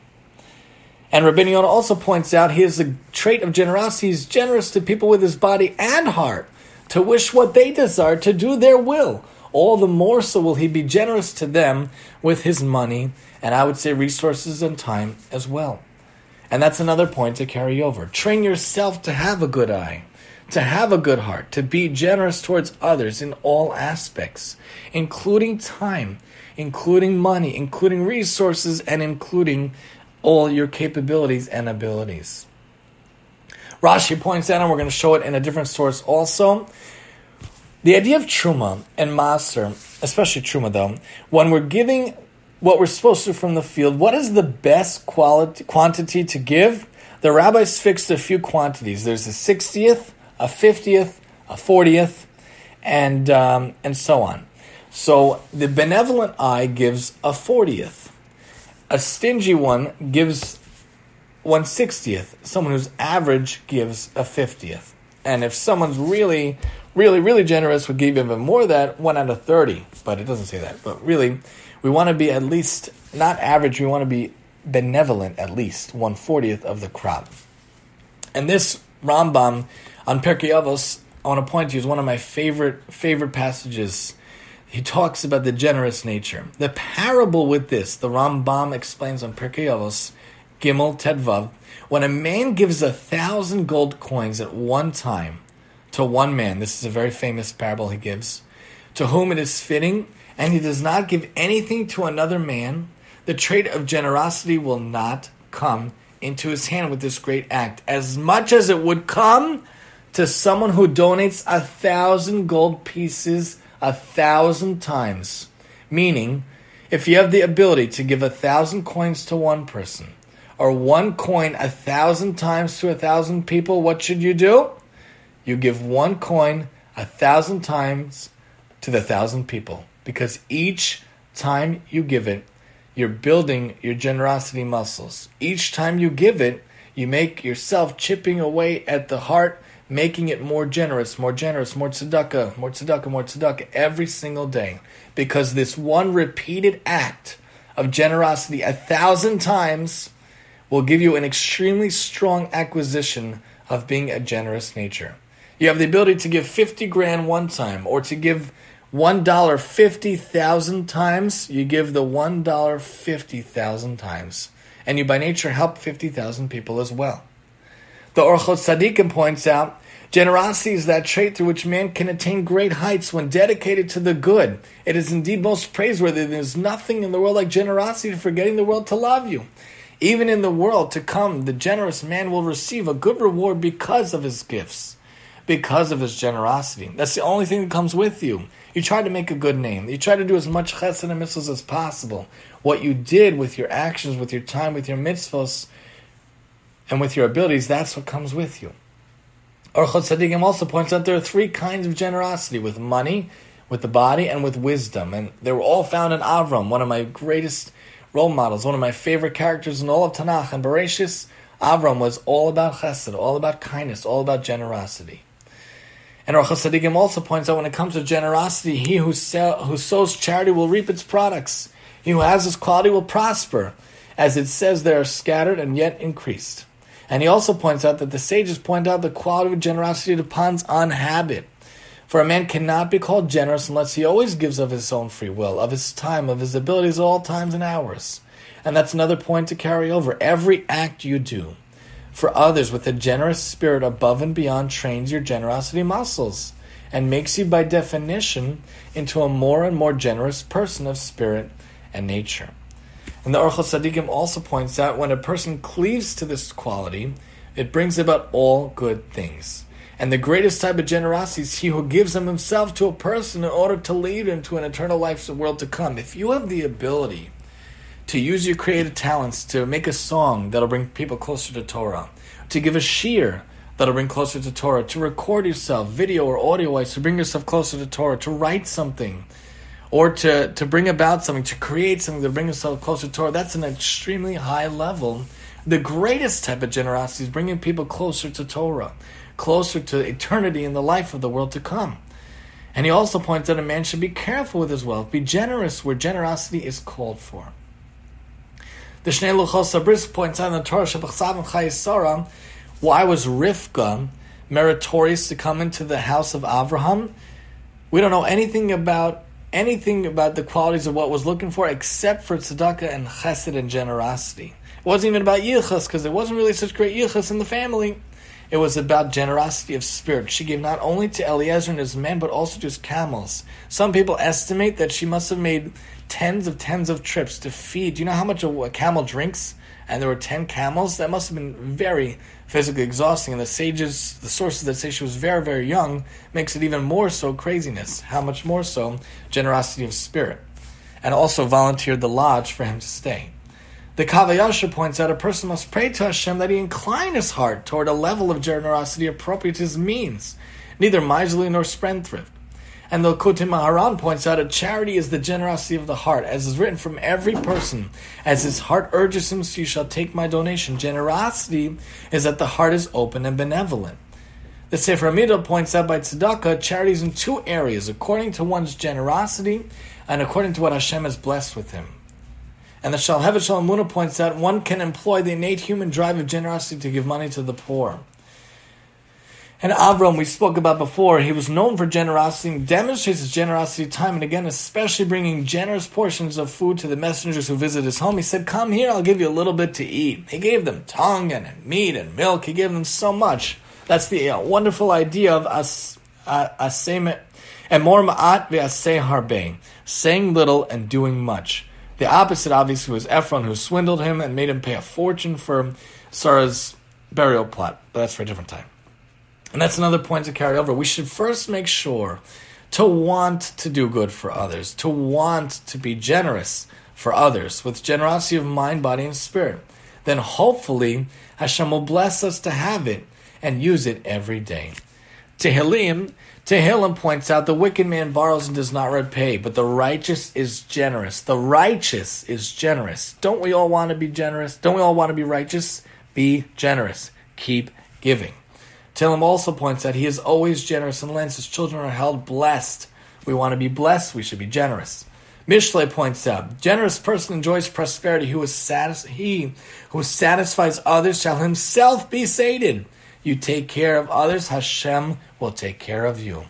And Rabbi Yonah also points out he has a trait of generosity. He's generous to people with his body and heart, to wish what they desire, to do their will. All the more so will he be generous to them with his money, and I would say resources and time as well. And that's another point to carry over. Train yourself to have a good eye to have a good heart, to be generous towards others in all aspects, including time, including money, including resources, and including all your capabilities and abilities. Rashi points out, and we're going to show it in a different source also. The idea of truma and maser, especially truma though, when we're giving what we're supposed to from the field, what is the best quality quantity to give? The rabbis fixed a few quantities. There's a 60th, a 50th, a 40th, and, um, and so on. So the benevolent eye gives a 40th. A stingy one gives 160th. Someone who's average gives a 50th. And if someone's really, really, really generous, would give even more that, 1 out of 30. But it doesn't say that. But really, we want to be at least, not average, we want to be benevolent at least, 140th of the crop. And this Rambam on Pirkei Avos, I want to point to you is one of my favorite favorite passages. He talks about the generous nature. The parable with this, the Rambam explains on Pirkei Avos, Gimel Tedvav, when a man gives a thousand gold coins at one time to one man, this is a very famous parable he gives, to whom it is fitting, and he does not give anything to another man, the trait of generosity will not come into his hand with this great act, as much as it would come to someone who donates a thousand gold pieces a thousand times. Meaning, if you have the ability to give a thousand coins to one person, or one coin a thousand times to a thousand people, what should you do? You give one coin a thousand times to the thousand people. Because each time you give it, you're building your generosity muscles. Each time you give it, you make yourself chipping away at the heart making it more generous, more generous, more tzedakah, more tzedakah, more tzedakah every single day. Because this one repeated act of generosity a thousand times will give you an extremely strong acquisition of being a generous nature. You have the ability to give 50 grand one time or to give $1 50,000 times. You give the $1 50,000 times. and you by nature help 50,000 people as well. The Orchot Tzaddikim points out generosity is that trait through which man can attain great heights when dedicated to the good. It is indeed most praiseworthy. There's nothing in the world like generosity for getting the world to love you. Even in the world to come, the generous man will receive a good reward because of his gifts, because of his generosity. That's the only thing that comes with you. You try to make a good name. You try to do as much chesed and mitzvahs as possible. What you did with your actions, with your time, with your mitzvahs, and with your abilities, that's what comes with you. Orchot Tzaddikim also points out there are three kinds of generosity with money, with the body, and with wisdom. And they were all found in Avram, one of my greatest role models, one of my favorite characters in all of Tanakh and Bereshis. Avram was all about chesed, all about kindness, all about generosity. And Orchot Tzaddikim also points out when it comes to generosity, he who, sell, who sows charity will reap its products. He who has this quality will prosper. As it says, they are scattered and yet increased. And he also points out that the sages point out the quality of generosity depends on habit. For a man cannot be called generous unless he always gives of his own free will, of his time, of his abilities at all times and hours. And that's another point to carry over. Every act you do for others with a generous spirit above and beyond trains your generosity muscles and makes you, by definition, into a more and more generous person of spirit and nature. And the Orchot Tzaddikim also points out when a person cleaves to this quality, it brings about all good things. And the greatest type of generosity is he who gives him himself to a person in order to lead him to an eternal life, in the world to come. If you have the ability to use your creative talents to make a song that'll bring people closer to Torah, to give a shiur that'll bring closer to Torah, to record yourself, video or audio wise, to bring yourself closer to Torah, to write something, or to, to bring about something, to create something to bring yourself closer to Torah, that's an extremely high level. The greatest type of generosity is bringing people closer to Torah, closer to eternity in the life of the world to come. And he also points out a man should be careful with his wealth, be generous where generosity is called for. The Shnei Luchos HaBris points out in the Torah Shabbat and Chayei Sarah, why was Rivka meritorious to come into the house of Avraham? We don't know anything about anything about the qualities of what was looking for except for tzedakah and chesed and generosity. It wasn't even about yichus because there wasn't really such great yichus in the family. It was about generosity of spirit. She gave not only to Eliezer and his men, but also to his camels. Some people estimate that she must have made tens of tens of trips to feed. Do you know how much a camel drinks? And there were ten camels. That must have been very physically exhausting. And the sages, the sources that say she was very, very young, makes it even more so craziness. How much more so generosity of spirit. And also volunteered the lodge for him to stay. The Kav HaYashar points out a person must pray to Hashem that he incline his heart toward a level of generosity appropriate to his means, neither miserly nor spendthrift. And the Likutei Moharan points out that charity is the generosity of the heart, as is written from every person. As his heart urges him, so you shall take my donation. Generosity is that the heart is open and benevolent. The Sefer Amidah points out by tzedakah, charity is in two areas, according to one's generosity and according to what Hashem has blessed with him. And the Shalhevet Shalamuna points out one can employ the innate human drive of generosity to give money to the poor. And Avram, we spoke about before, he was known for generosity and demonstrates his generosity time and again, especially bringing generous portions of food to the messengers who visit his home. He said, Come here, I'll give you a little bit to eat. He gave them tongue and meat and milk. He gave them so much. That's the uh, wonderful idea of as, uh, and more ma'at ve'aseh saying little and doing much. The opposite, obviously, was Ephron, who swindled him and made him pay a fortune for Sarah's burial plot. But that's for a different time. And that's another point to carry over. We should first make sure to want to do good for others, to want to be generous for others with generosity of mind, body, and spirit. Then hopefully Hashem will bless us to have it and use it every day. Tehillim, Tehillim points out the wicked man borrows and does not repay, but the righteous is generous. The righteous is generous. Don't we all want to be generous? Don't we all want to be righteous? Be generous. Keep giving. Tehillim also points out he is always generous and lends. His children are held blessed. We want to be blessed, we should be generous. Mishlei points out, generous person enjoys prosperity. Who is satis- he who satisfies others shall himself be sated. You take care of others, Hashem will take care of you.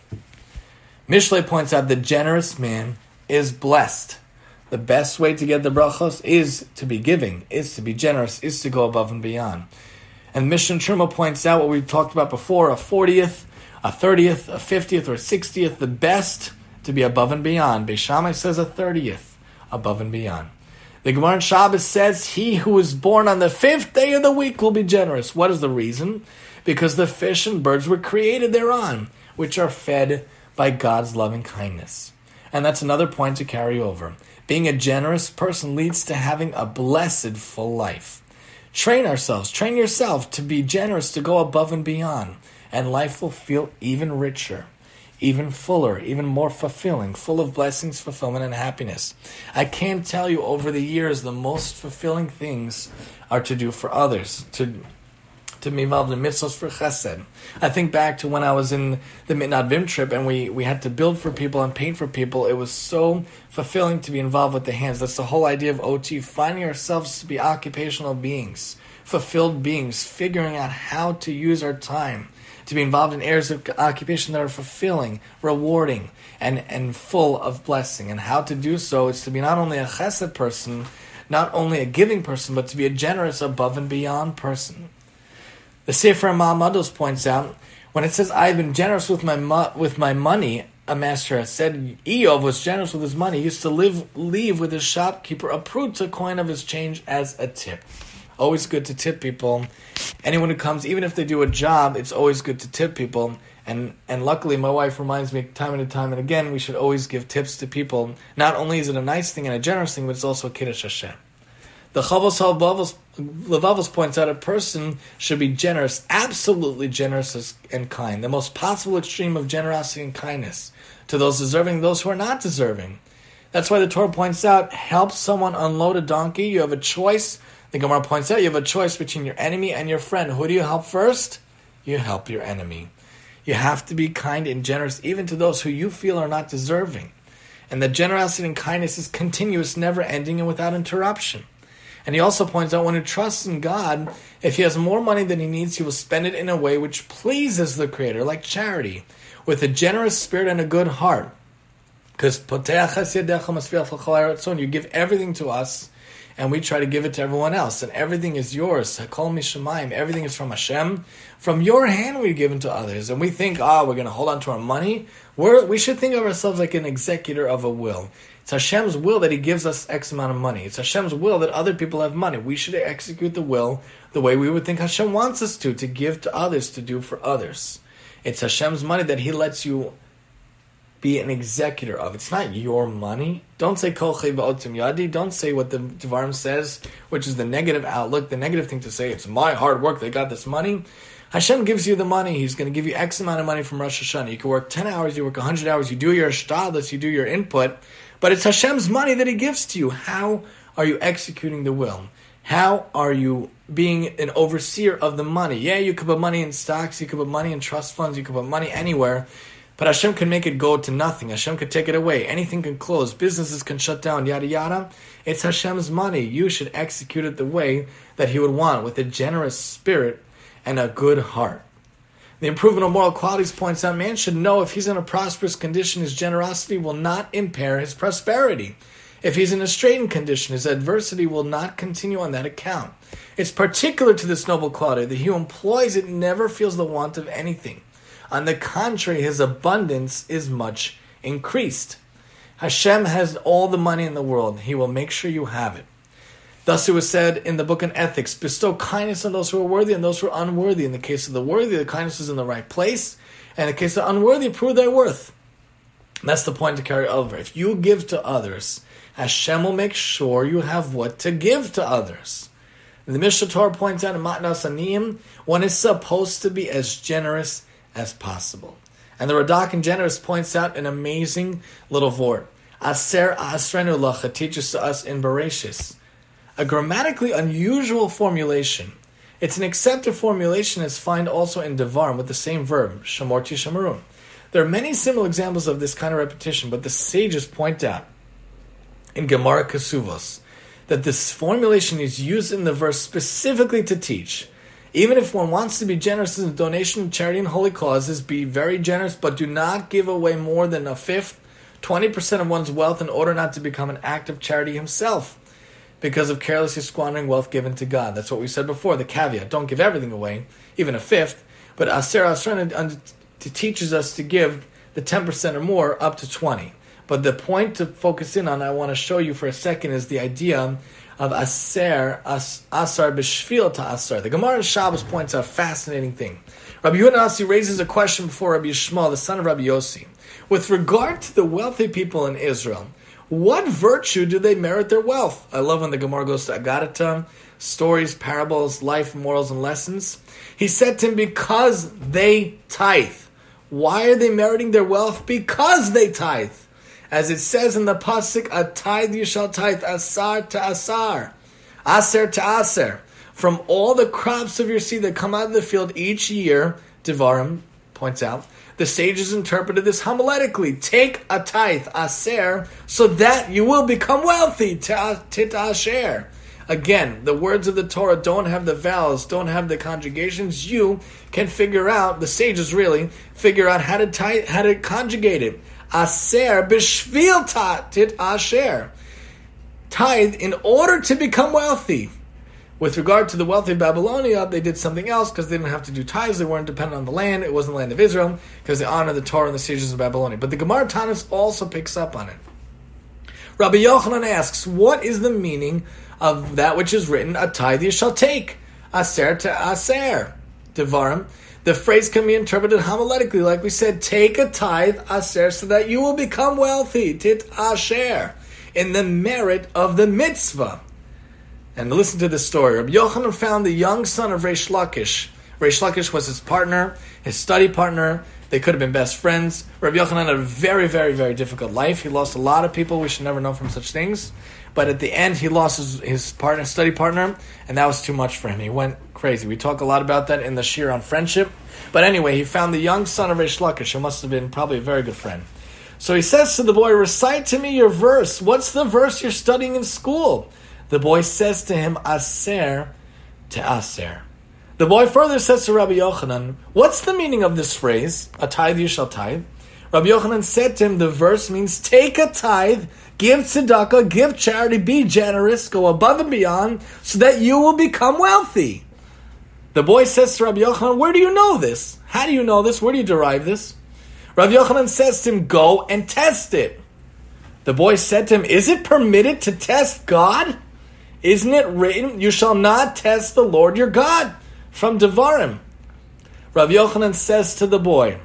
Mishlei points out the generous man is blessed. The best way to get the brachos is to be giving, is to be generous, is to go above and beyond. And Mishnah Truma points out what we've talked about before: a fortieth, a thirtieth, a fiftieth, or sixtieth. The best to be above and beyond. Beis Shammai says a thirtieth above and beyond. The Gemara in Shabbos says, "He who is born on the fifth day of the week will be generous." What is the reason? Because the fish and birds were created thereon, which are fed by God's loving kindness. And that's another point to carry over. Being a generous person leads to having a blessed full life. Train ourselves, train yourself to be generous, to go above and beyond, and life will feel even richer, even fuller, even more fulfilling, full of blessings, fulfillment, and happiness. I can't tell you over the years the most fulfilling things are to do for others, to to be involved in mitzvahs for chesed. I think back to when I was in the Mitnadvim trip and we, we had to build for people and paint for people. It was so fulfilling to be involved with the hands. That's the whole idea of OT, finding ourselves to be occupational beings, fulfilled beings, figuring out how to use our time to be involved in areas of occupation that are fulfilling, rewarding, and, and full of blessing. And how to do so is to be not only a chesed person, not only a giving person, but to be a generous, above and beyond person. The Sefer Ma'amados points out when it says, "I've been generous with my mo- with my money." A master has said Iyov was generous with his money. He used to live leave with his shopkeeper a pruta coin of his change as a tip. Always good to tip people. Anyone who comes, even if they do a job, it's always good to tip people. And and luckily, my wife reminds me time and time and again we should always give tips to people. Not only is it a nice thing and a generous thing, but it's also a kiddush Hashem. The Chavos Levavos points out a person should be generous, absolutely generous and kind, the most possible extreme of generosity and kindness to those deserving, those who are not deserving. That's why the Torah points out, help someone unload a donkey. You have a choice. The Gemara points out you have a choice between your enemy and your friend. Who do you help first? You help your enemy. You have to be kind and generous even to those who you feel are not deserving. And the generosity and kindness is continuous, never ending, and without interruption. And he also points out when he trusts in God, if he has more money than he needs, he will spend it in a way which pleases the Creator, like charity, with a generous spirit and a good heart. Because you give everything to us, and we try to give it to everyone else, and everything is yours. Everything is from Hashem. From your hand, we give it to others, and we think, ah, oh, we're going to hold on to our money. We're, we should think of ourselves like an executor of a will. It's Hashem's will that He gives us X amount of money. It's Hashem's will that other people have money. We should execute the will the way we would think Hashem wants us to, to give to others, to do for others. It's Hashem's money that He lets you be an executor of. It's not your money. Don't say kol yadi. Don't say what the Devarim says, which is the negative outlook, the negative thing to say. It's my hard work that got this money. Hashem gives you the money. He's going to give you X amount of money from Rosh Hashanah. You can work 10 hours, you work 100 hours, you do your shtadlis, you do your input, but it's Hashem's money that He gives to you. How are you executing the will? How are you being an overseer of the money? Yeah, you could put money in stocks, you could put money in trust funds, you could put money anywhere, but Hashem can make it go to nothing. Hashem can take it away. Anything can close. Businesses can shut down, yada yada. It's Hashem's money. You should execute it the way that He would want, with a generous spirit and a good heart. The improvement of moral qualities points out man should know if he's in a prosperous condition, his generosity will not impair his prosperity. If he's in a straitened condition, his adversity will not continue on that account. It's particular to this noble quality that he employs it never feels the want of anything. On the contrary, his abundance is much increased. Hashem has all the money in the world. He will make sure you have it. Thus it was said in the book on ethics, bestow kindness on those who are worthy and those who are unworthy. In the case of the worthy, the kindness is in the right place. And in the case of the unworthy, prove thy worth. And that's the point to carry over. If you give to others, Hashem will make sure you have what to give to others. The Mishnah Torah points out in Matnas Aniyim, one is supposed to be as generous as possible. And the Radak in Genesis points out an amazing little vort. Aser Asrenu Lacha teaches to us in Bereshis a grammatically unusual formulation. It's an accepted formulation as found also in Devarim with the same verb, Shamorti Shamarun. There are many similar examples of this kind of repetition, but the sages point out in Gemara Kesuvos that this formulation is used in the verse specifically to teach. Even if one wants to be generous in donation, charity, and holy causes, be very generous, but do not give away more than a fifth 20% of one's wealth in order not to become an act of charity himself because of carelessly squandering wealth given to God. That's what we said before, the caveat. Don't give everything away, even a fifth. But uh, Aser Asran teaches us to give the 10% or more up to 20. But the point to focus in on, I want to show you for a second, is the idea of aser, as, asar b'shvil to asar. The Gemara and Shabbos points out a fascinating thing. Rabbi Yehuda raises a question before Rabbi Yishmael, the son of Rabbi Yossi. With regard to the wealthy people in Israel, what virtue do they merit their wealth? I love when the Gemara goes to Agadata, stories, parables, life, morals, and lessons. He said to him, because they tithe. Why are they meriting their wealth? Because they tithe. As it says in the Pasuk, a tithe you shall tithe, asar to asar, aser to aser. From all the crops of your seed that come out of the field each year, Devarim points out, the sages interpreted this homiletically. Take a tithe, aser, so that you will become wealthy, tit asher. Again, the words of the Torah don't have the vowels, don't have the conjugations. You can figure out, the sages really, figure out how to tithe, how to conjugate it. Aser b'shvil tit asher. Tithe in order to become wealthy. With regard to the wealthy of Babylonia, they did something else because they didn't have to do tithes. They weren't dependent on the land. It wasn't the land of Israel because they honored the Torah and the sages of Babylonia. But the Gemara Taanis also picks up on it. Rabbi Yochanan asks, what is the meaning of that which is written, a tithe you shall take, aser to aser, devarim. The phrase can be interpreted homiletically, like we said, take a tithe, aser, so that you will become wealthy, tit asher, in the merit of the mitzvah. And listen to this story. Rabbi Yochanan found the young son of Reish Lakish. Reish Lakish was his partner, his study partner. They could have been best friends. Rabbi Yochanan had a very, very, very difficult life. He lost a lot of people. We should never know from such things. But at the end, he lost his, his partner, study partner, and that was too much for him. He went crazy. We talk a lot about that in the shiur on friendship. But anyway, he found the young son of Reish Lakish, who must have been probably a very good friend. So he says to the boy, Recite to me your verse. What's the verse you're studying in school? The boy says to him, Aser to Aser. The boy further says to Rabbi Yochanan, What's the meaning of this phrase? A tithe you shall tithe. Rabbi Yochanan said to him, The verse means take a tithe, give tzedakah, give charity, be generous, go above and beyond, so that you will become wealthy. The boy says to Rabbi Yochanan, Where do you know this? How do you know this? Where do you derive this? Rabbi Yochanan says to him, Go and test it. The boy said to him, Is it permitted to test God? Isn't it written, You shall not test the Lord your God? From Devarim. Rabbi Yochanan says to the boy,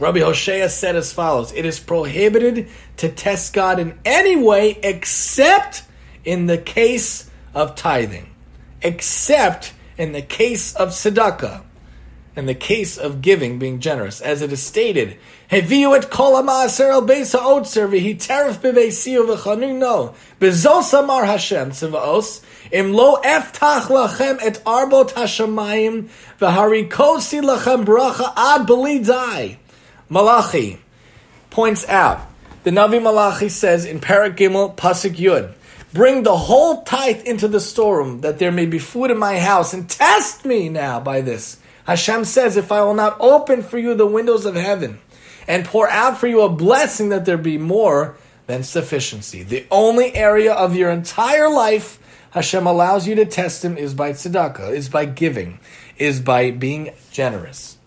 Rabbi Hoshea said as follows It is prohibited to test God in any way except in the case of tithing, except in the case of tzedakah, in the case of giving, being generous. As it is stated, Heviu et kol ha'ma'aser el beis ha'otzer v'hiteref b'veisiu v'chanuno b'zos amar Hashem tziva'os im lo eftach lachem et arbot hashamayim v'harikosi lachem bracha ad belidai. Malachi points out, the Navi Malachi says in Parak Gimel Pasuk Yud, Bring the whole tithe into the storeroom, that there may be food in my house, and test me now by this. Hashem says, If I will not open for you the windows of heaven, and pour out for you a blessing that there be more than sufficiency. The only area of your entire life Hashem allows you to test Him is by tzedakah, is by giving, is by being generous.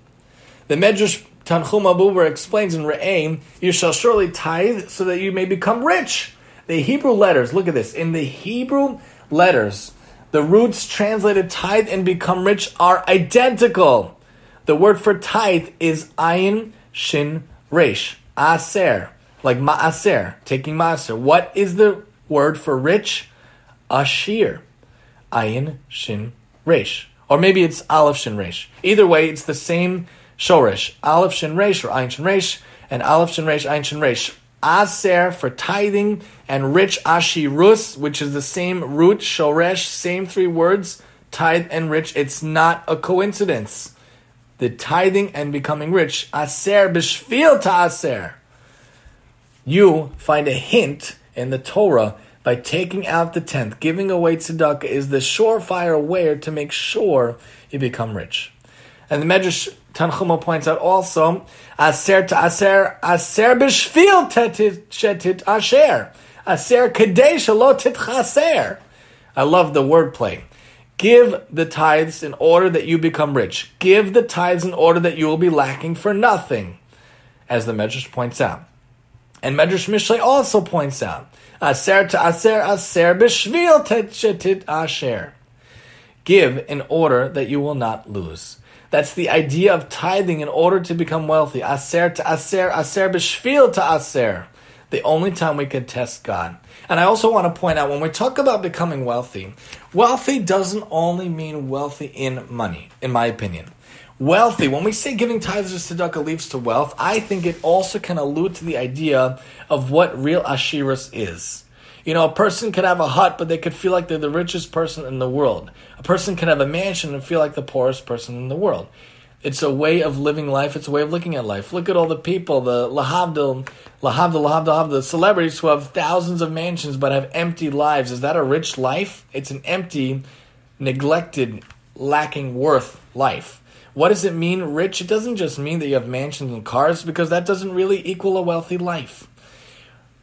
The Medrash Tanchuma Buber explains in Re'aim, you shall surely tithe so that you may become rich. The Hebrew letters, look at this, in the Hebrew letters, the roots translated tithe and become rich are identical. The word for tithe is ayin shin resh, aser, like ma'aser, taking ma'aser. What is the word for rich? Ashir, ayin shin resh. Or maybe it's aleph shin resh. Either way, it's the same shoresh. Aleph shin resh or ayin shin resh, and aleph shin resh, ayin shin resh. Aser for tithing, and rich ashirus, which is the same root, shoresh, same three words, tithe and rich. It's not a coincidence the tithing and becoming rich, aser b'shvil ta'aser. You find a hint in the Torah by taking out the tenth, giving away tzedakah is the surefire way to make sure you become rich. And the Medrash Tanchuma points out also, aser to aser, b'shvil shetit asher, aser kadei shalo titchaser. I love the wordplay. Give the tithes in order that you become rich. Give the tithes in order that you will be lacking for nothing, as the Medrash points out. And Medrash Mishlei also points out, aser to aser, aser b'shvil shetit asher. Give in order that you will not lose. That's the idea of tithing in order to become wealthy. Aser to aser, aser b'shvil to aser. The only time we can test God. And I also want to point out when we talk about becoming wealthy, wealthy doesn't only mean wealthy in money, in my opinion. Wealthy, when we say giving tithes or tzedakah leads to wealth, I think it also can allude to the idea of what real ashiras is. You know, a person could have a hut, but they could feel like they're the richest person in the world. A person can have a mansion and feel like the poorest person in the world. It's a way of living life. It's a way of looking at life. Look at all the people, the lahavdil, lahavdil, lahavdil, lahavdil, the celebrities who have thousands of mansions but have empty lives. Is that a rich life? It's an empty, neglected, lacking worth life. What does it mean, rich? It doesn't just mean that you have mansions and cars, because that doesn't really equal a wealthy life.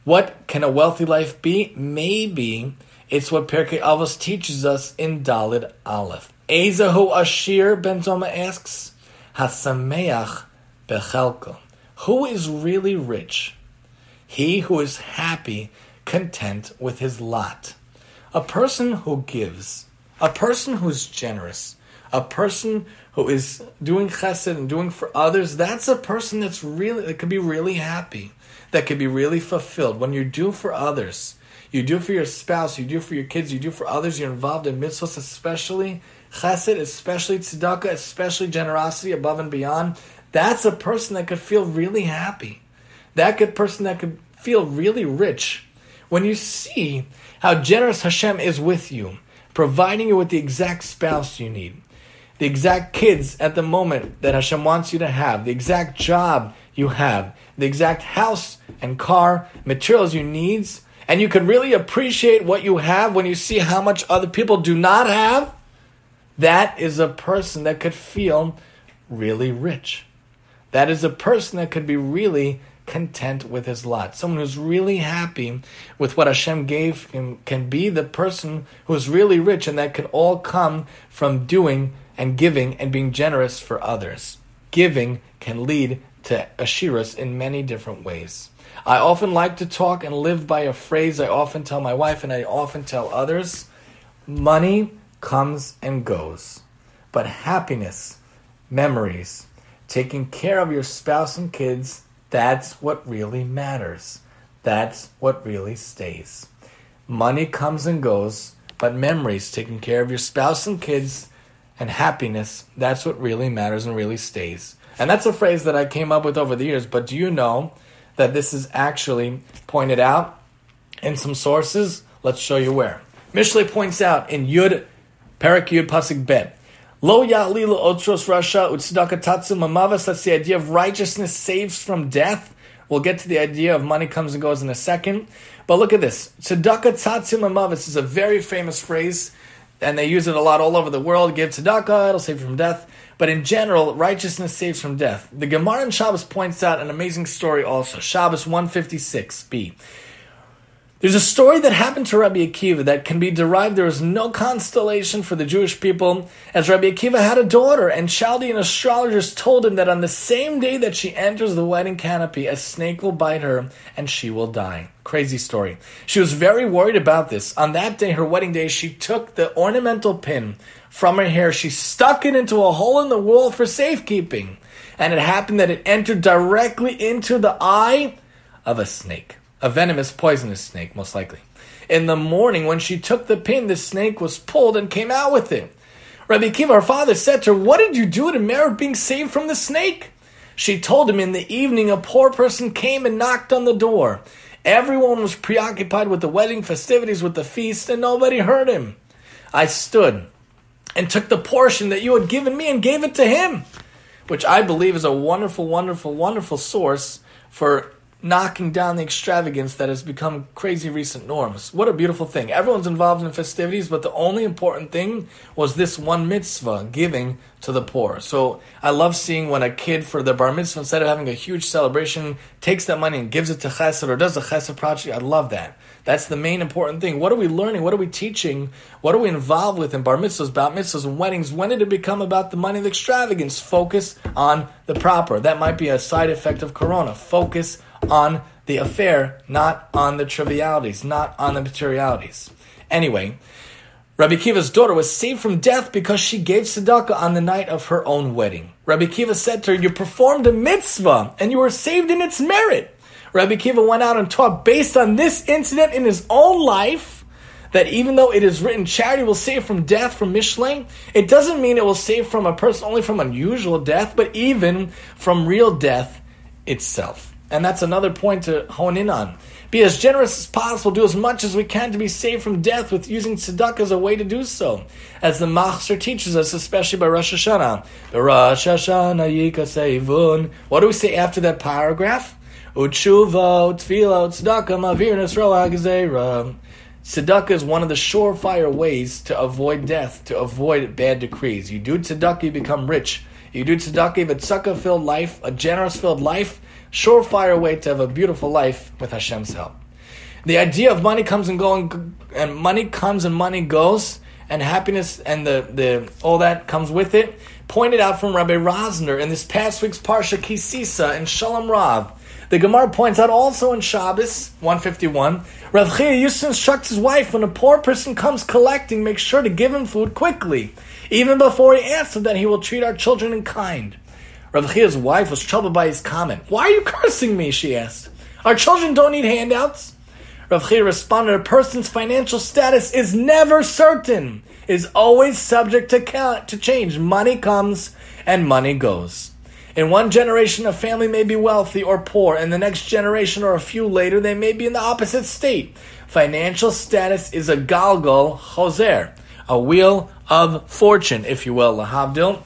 What can a wealthy life be? Maybe it's what Pirkei Avos teaches us in Daled Aleph. Ezahu Ashir Ben Zoma asks, Hasameach Bechelko. Who is really rich? He who is happy, content with his lot. A person who gives, a person who's generous, a person who is doing chesed and doing for others, that's a person that's really, that could be really happy that can be really fulfilled. When you do for others, you do for your spouse, you do for your kids, you do for others, you're involved in mitzvahs, especially chesed, especially tzedakah, especially generosity above and beyond. That's a person that could feel really happy. That good person that could feel really rich. When you see how generous Hashem is with you, providing you with the exact spouse you need, the exact kids at the moment that Hashem wants you to have, the exact job you have, the exact house and car, materials you need, and you can really appreciate what you have when you see how much other people do not have, that is a person that could feel really rich. That is a person that could be really content with his lot. Someone who's really happy with what Hashem gave him can be the person who's really rich, and that can all come from doing and giving and being generous for others. Giving can lead to Ashiras in many different ways. I often like to talk and live by a phrase I often tell my wife and I often tell others money comes and goes, but happiness, memories, taking care of your spouse and kids, that's what really matters. That's what really stays. Money comes and goes, but memories, taking care of your spouse and kids, and happiness, that's what really matters and really stays. And that's a phrase that I came up with over the years, but do you know that this is actually pointed out in some sources? Let's show you where. Mishlei points out in Yud, Perak Yud Pasuk Bet. Lo ya'lilu otros rasha utzdaka tatsu mamavas. That's the idea of righteousness saves from death. We'll get to the idea of money comes and goes in a second. But look at this. Tzedakah tatzim amavis is a very famous phrase, and they use it a lot all over the world. Give tzedakah, it'll save you from death. But in general, righteousness saves from death. The Gemara in Shabbos points out an amazing story also. Shabbos 156b. There's a story that happened to Rabbi Akiva that can be derived. There was no constellation for the Jewish people, as Rabbi Akiva had a daughter, and Chaldean astrologers told him that on the same day that she enters the wedding canopy, a snake will bite her and she will die. Crazy story. She was very worried about this. On that day, her wedding day, she took the ornamental pin from her hair. She stuck it into a hole in the wall for safekeeping. And it happened that it entered directly into the eye of a snake. A venomous, poisonous snake, most likely. In the morning, when she took the pin, the snake was pulled and came out with it. Rabbi Akiva, her father, said to her, What did you do to merit being saved from the snake? She told him in the evening a poor person came and knocked on the door. Everyone was preoccupied with the wedding festivities, with the feast, and nobody heard him. I stood and took the portion that you had given me and gave it to him, which I believe is a wonderful, wonderful, wonderful source for knocking down the extravagance that has become crazy recent norms. What a beautiful thing. Everyone's involved in festivities, but the only important thing was this one mitzvah, giving to the poor. So I love seeing when a kid for the bar mitzvah, instead of having a huge celebration, takes that money and gives it to chesed or does a chesed project. I love that. That's the main important thing. What are we learning? What are we teaching? What are we involved with in bar mitzvahs, bat mitzvahs, and weddings? When did it become about the money of extravagance? Focus on the proper. That might be a side effect of corona. Focus on the affair, not on the trivialities, not on the materialities. Anyway, Rabbi Akiva's daughter was saved from death because she gave tzedakah on the night of her own wedding. Rabbi Akiva said to her, You performed a mitzvah and you were saved in its merit. Rabbi Akiva went out and taught based on this incident in his own life that even though it is written charity will save from death from Mishlein, it doesn't mean it will save from a person only from unusual death, but even from real death itself. And that's another point to hone in on. Be as generous as possible, do as much as we can to be saved from death with using tzedakah as a way to do so. As the Machzor teaches us, especially by Rosh Hashanah. Rosh Hashanah What do we say after that paragraph? Utshuva, tefillah, tzedakah, mavir, nesroa, gezerah. Tzedakah is one of the surefire ways to avoid death, to avoid bad decrees. You do tzedakah, you become rich. You do tzedakah, a tzedakah filled life, a generous filled life, surefire way to have a beautiful life with Hashem's help. The idea of money comes and going, and money comes and money goes, and happiness and the, the all that comes with it, pointed out from Rabbi Rosner in this past week's Parsha Ki Sisa and Shalom Rav. The Gemara points out also in Shabbos 151, Rav Chiya used to instruct his wife when a poor person comes collecting, make sure to give him food quickly, even before he asks him that he will treat our children in kind. Rav wife was troubled by his comment. Why are you cursing me? she asked. Our children don't need handouts. Rav responded, a person's financial status is never certain, is always subject to, to change. Money comes and money goes. In one generation, a family may be wealthy or poor, and the next generation or a few later, they may be in the opposite state. Financial status is a galgal choser, a wheel of fortune, if you will, lahavdil.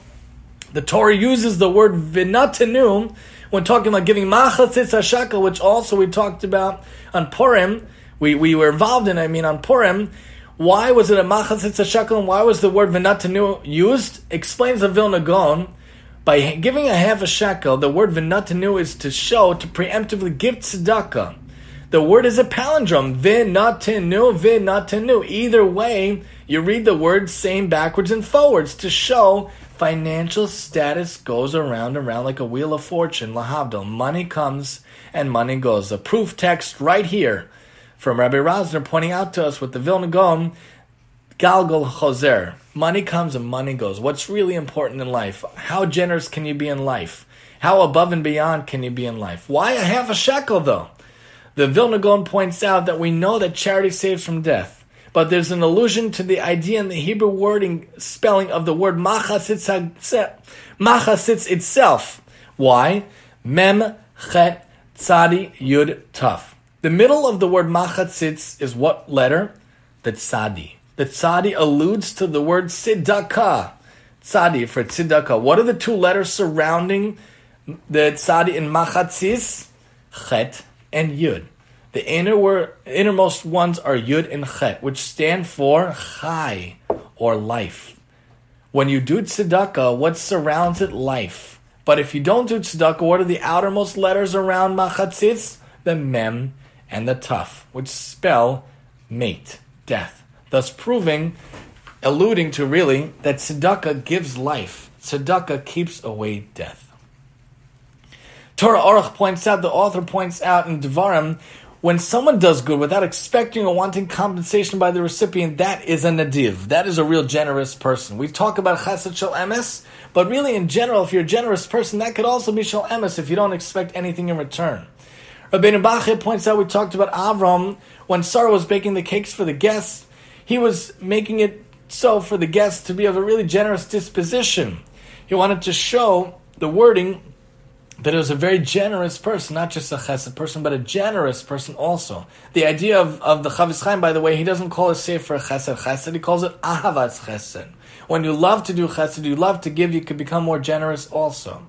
The Torah uses the word v'natanu when talking about giving machatzis hashaka, which also we talked about on Purim. We, we were involved in, I mean, on Purim. Why was it a machatzis hashaka and why was the word v'natanu used? Explains the Vilna Gaon by giving a half a shekel, the word v'natanu is to show, to preemptively give tzedakah. The word is a palindrome, v'natanu, v'natanu. Either way, you read the word same backwards and forwards to show financial status goes around and around like a wheel of fortune. Lahavdil, money comes and money goes. A proof text right here from Rabbi Rosner pointing out to us with the Vilna Gaon Galgal Choser. Money comes and money goes. What's really important in life? How generous can you be in life? How above and beyond can you be in life? Why a half a shekel though? The Vilna Gaon points out that we know that charity saves from death, but there's an allusion to the idea in the Hebrew wording spelling of the word machatzis, itself. Why? Mem chet tzadi yud taf. The middle of the word machatzis is what letter? The tzadi. The tzadi alludes to the word tzedakah. Tzadi for tzedakah. What are the two letters surrounding the tzadi in machatzis? Chet and yud. The inner innermost ones are yud and chet, which stand for chai or life. When you do tzedakah, what surrounds it? Life. But if you don't do tzedakah, what are the outermost letters around machatzis? The mem and the taf, which spell mate, death thus proving, alluding to really, that tzedakah gives life. Tzedakah keeps away death. Torah Aruch points out, the author points out in Devarim, when someone does good without expecting or wanting compensation by the recipient, that is a nadiv. That is a real generous person. We talk about chesed shel emes, but really in general, if you're a generous person, that could also be shel emes if you don't expect anything in return. Rabbeinu Bachya points out, we talked about Avram, when Sarah was baking the cakes for the guests, he was making it so for the guests to be of a really generous disposition. He wanted to show the wording that it was a very generous person, not just a chesed person, but a generous person also. The idea of, of the Chafetz Chaim, by the way, he doesn't call it sefer chesed chesed, he calls it ahavat chesed. When you love to do chesed, you love to give, you can become more generous also.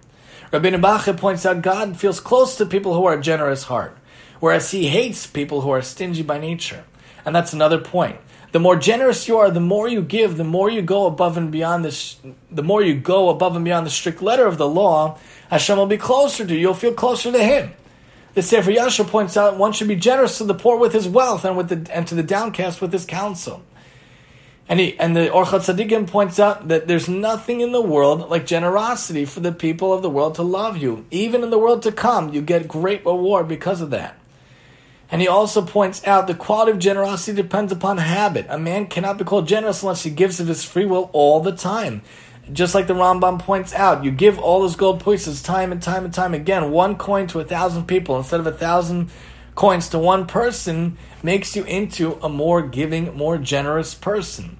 Rabbi Bachya points out God feels close to people who are generous heart, whereas he hates people who are stingy by nature. And that's another point. The more generous you are, the more you give, the more you go above and beyond this, the more you go above and beyond the strict letter of the law, Hashem will be closer to you. You'll feel closer to Him. The Sefer Yashar points out one should be generous to the poor with his wealth and with the, and to the downcast with his counsel. And he and the Orchat Tzaddikim points out that there's nothing in the world like generosity for the people of the world to love you. Even in the world to come, you get great reward because of that. And he also points out the quality of generosity depends upon habit. A man cannot be called generous unless he gives of his free will all the time. Just like the Rambam points out, you give all those gold pieces time and time and time again. One coin to a thousand people instead of a thousand coins to one person makes you into a more giving, more generous person.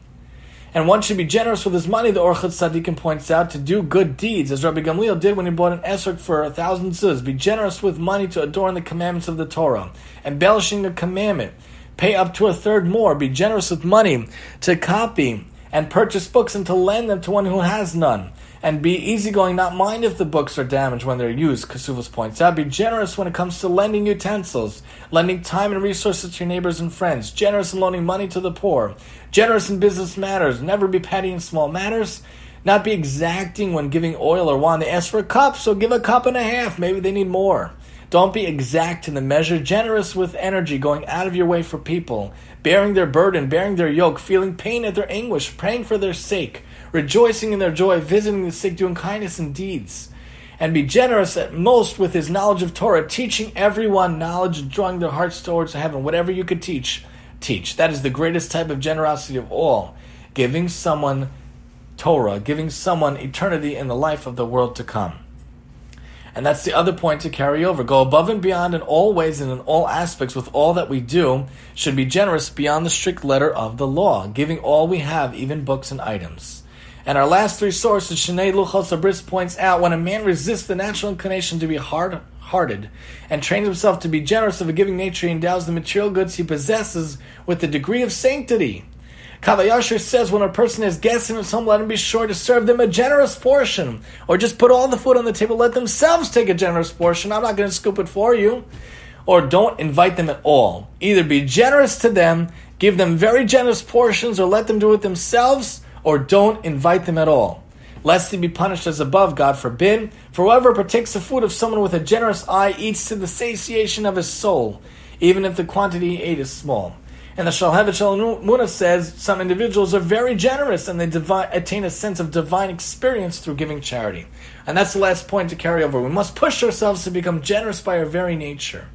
And one should be generous with his money, the Orchat Tzaddikim points out, to do good deeds, as Rabbi Gamliel did when he bought an esrog for a thousand zuz. Be generous with money to adorn the commandments of the Torah, embellishing a commandment. Pay up to a third more. Be generous with money to copy and purchase books and to lend them to one who has none. And be easygoing, not mind if the books are damaged when they're used, Kesuvos points out. Be generous when it comes to lending utensils, lending time and resources to your neighbors and friends, generous in loaning money to the poor, generous in business matters, never be petty in small matters, not be exacting when giving oil or wine. They ask for a cup, so give a cup and a half. Maybe they need more. Don't be exact in the measure, generous with energy, going out of your way for people, bearing their burden, bearing their yoke, feeling pain at their anguish, praying for their sake, rejoicing in their joy, visiting the sick, doing kindness and deeds. And be generous at most with his knowledge of Torah, teaching everyone knowledge, drawing their hearts towards heaven. Whatever you could teach, teach. That is the greatest type of generosity of all. Giving someone Torah, giving someone eternity in the life of the world to come. And that's the other point to carry over. Go above and beyond in all ways and in all aspects with all that we do, should be generous beyond the strict letter of the law, giving all we have, even books and items. And our last three sources, Shnei Luchos HaBris points out when a man resists the natural inclination to be hard hearted and trains himself to be generous of a giving nature, he endows the material goods he possesses with the degree of sanctity Kav HaYashar says when a person is guests at home, let him be sure to serve them a generous portion. Or just put all the food on the table, let themselves take a generous portion. I'm not going to scoop it for you. Or don't invite them at all. Either be generous to them, give them very generous portions, or let them do it themselves, or don't invite them at all. Lest he be punished as above, God forbid. For whoever partakes the food of someone with a generous eye eats to the satiation of his soul, even if the quantity he ate is small. And the Shalhevet Shalmuna says some individuals are very generous and they attain a sense of divine experience through giving charity. And that's the last point to carry over. We must push ourselves to become generous by our very nature,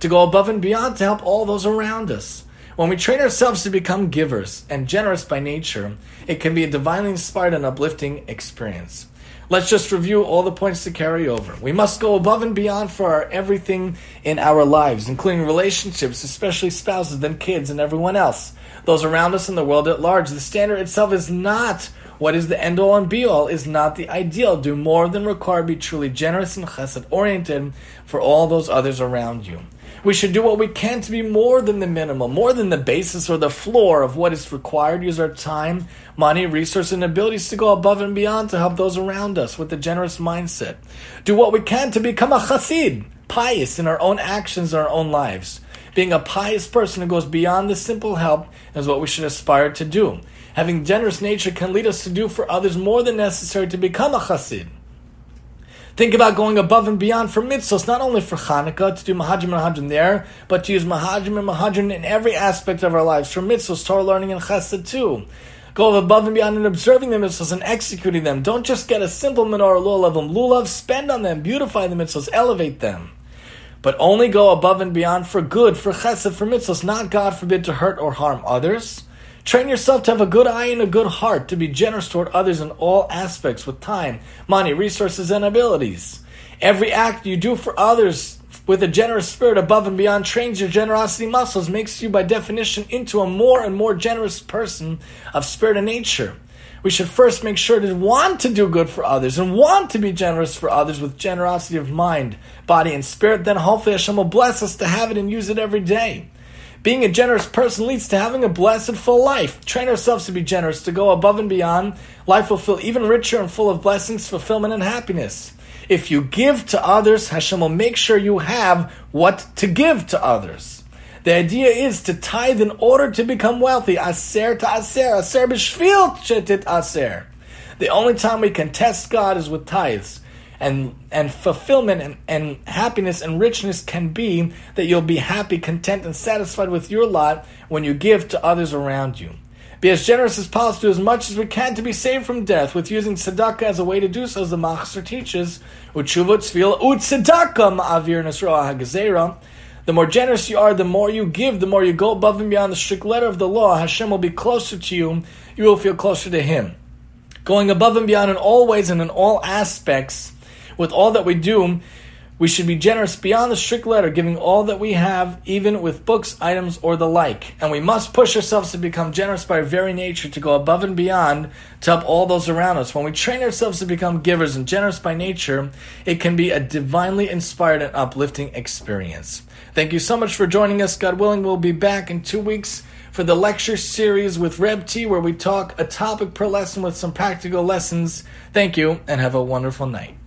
to go above and beyond to help all those around us. When we train ourselves to become givers and generous by nature, it can be a divinely inspired and uplifting experience. Let's just review all the points to carry over. We must go above and beyond for our everything in our lives, including relationships, especially spouses, then kids, and everyone else. Those around us in the world at large. The standard itself is not what is the end all and be all, is not the ideal. Do more than require, be truly generous and chesed oriented for all those others around you. We should do what we can to be more than the minimum, more than the basis or the floor of what is required. Use our time, money, resources, and abilities to go above and beyond to help those around us with a generous mindset. Do what we can to become a chassid, pious in our own actions, our own lives. Being a pious person who goes beyond the simple help is what we should aspire to do. Having generous nature can lead us to do for others more than necessary to become a chassid. Think about going above and beyond for mitzvahs, not only for Hanukkah, to do Mahajim and Mahajim there, but to use Mahajim and Mahajim in every aspect of our lives, for mitzvahs, Torah learning, and Chesed too. Go above and beyond in observing the mitzvahs and executing them. Don't just get a simple menorah lulav and lulav, spend on them, beautify the mitzvahs, elevate them. But only go above and beyond for good, for chesed, for mitzvahs, not God forbid to hurt or harm others. Train yourself to have a good eye and a good heart, to be generous toward others in all aspects with time, money, resources, and abilities. Every act you do for others with a generous spirit above and beyond trains your generosity muscles, makes you by definition into a more and more generous person of spirit and nature. We should first make sure to want to do good for others and want to be generous for others with generosity of mind, body, and spirit. Then hopefully Hashem will bless us to have it and use it every day. Being a generous person leads to having a blessed, full life. Train ourselves to be generous, to go above and beyond. Life will feel even richer and full of blessings, fulfillment, and happiness. If you give to others, Hashem will make sure you have what to give to others. The idea is to tithe in order to become wealthy. Aser to aser, aser b'shvil chetit aser. The only time we can test God is with tithes and and fulfillment and, and happiness and richness can be that you'll be happy, content, and satisfied with your lot when you give to others around you. Be as generous as possible, do as much as we can to be saved from death, with using tzedakah as a way to do so, as the Machzor teaches. The more generous you are, the more you give, the more you go above and beyond the strict letter of the law. Hashem will be closer to you. You will feel closer to Him. Going above and beyond in all ways and in all aspects with all that we do, we should be generous beyond the strict letter, giving all that we have, even with books, items, or the like. And we must push ourselves to become generous by our very nature, to go above and beyond to help all those around us. When we train ourselves to become givers and generous by nature, it can be a divinely inspired and uplifting experience. Thank you so much for joining us. God willing, we'll be back in two weeks for the lecture series with Reb T, where we talk a topic per lesson with some practical lessons. Thank you, and have a wonderful night.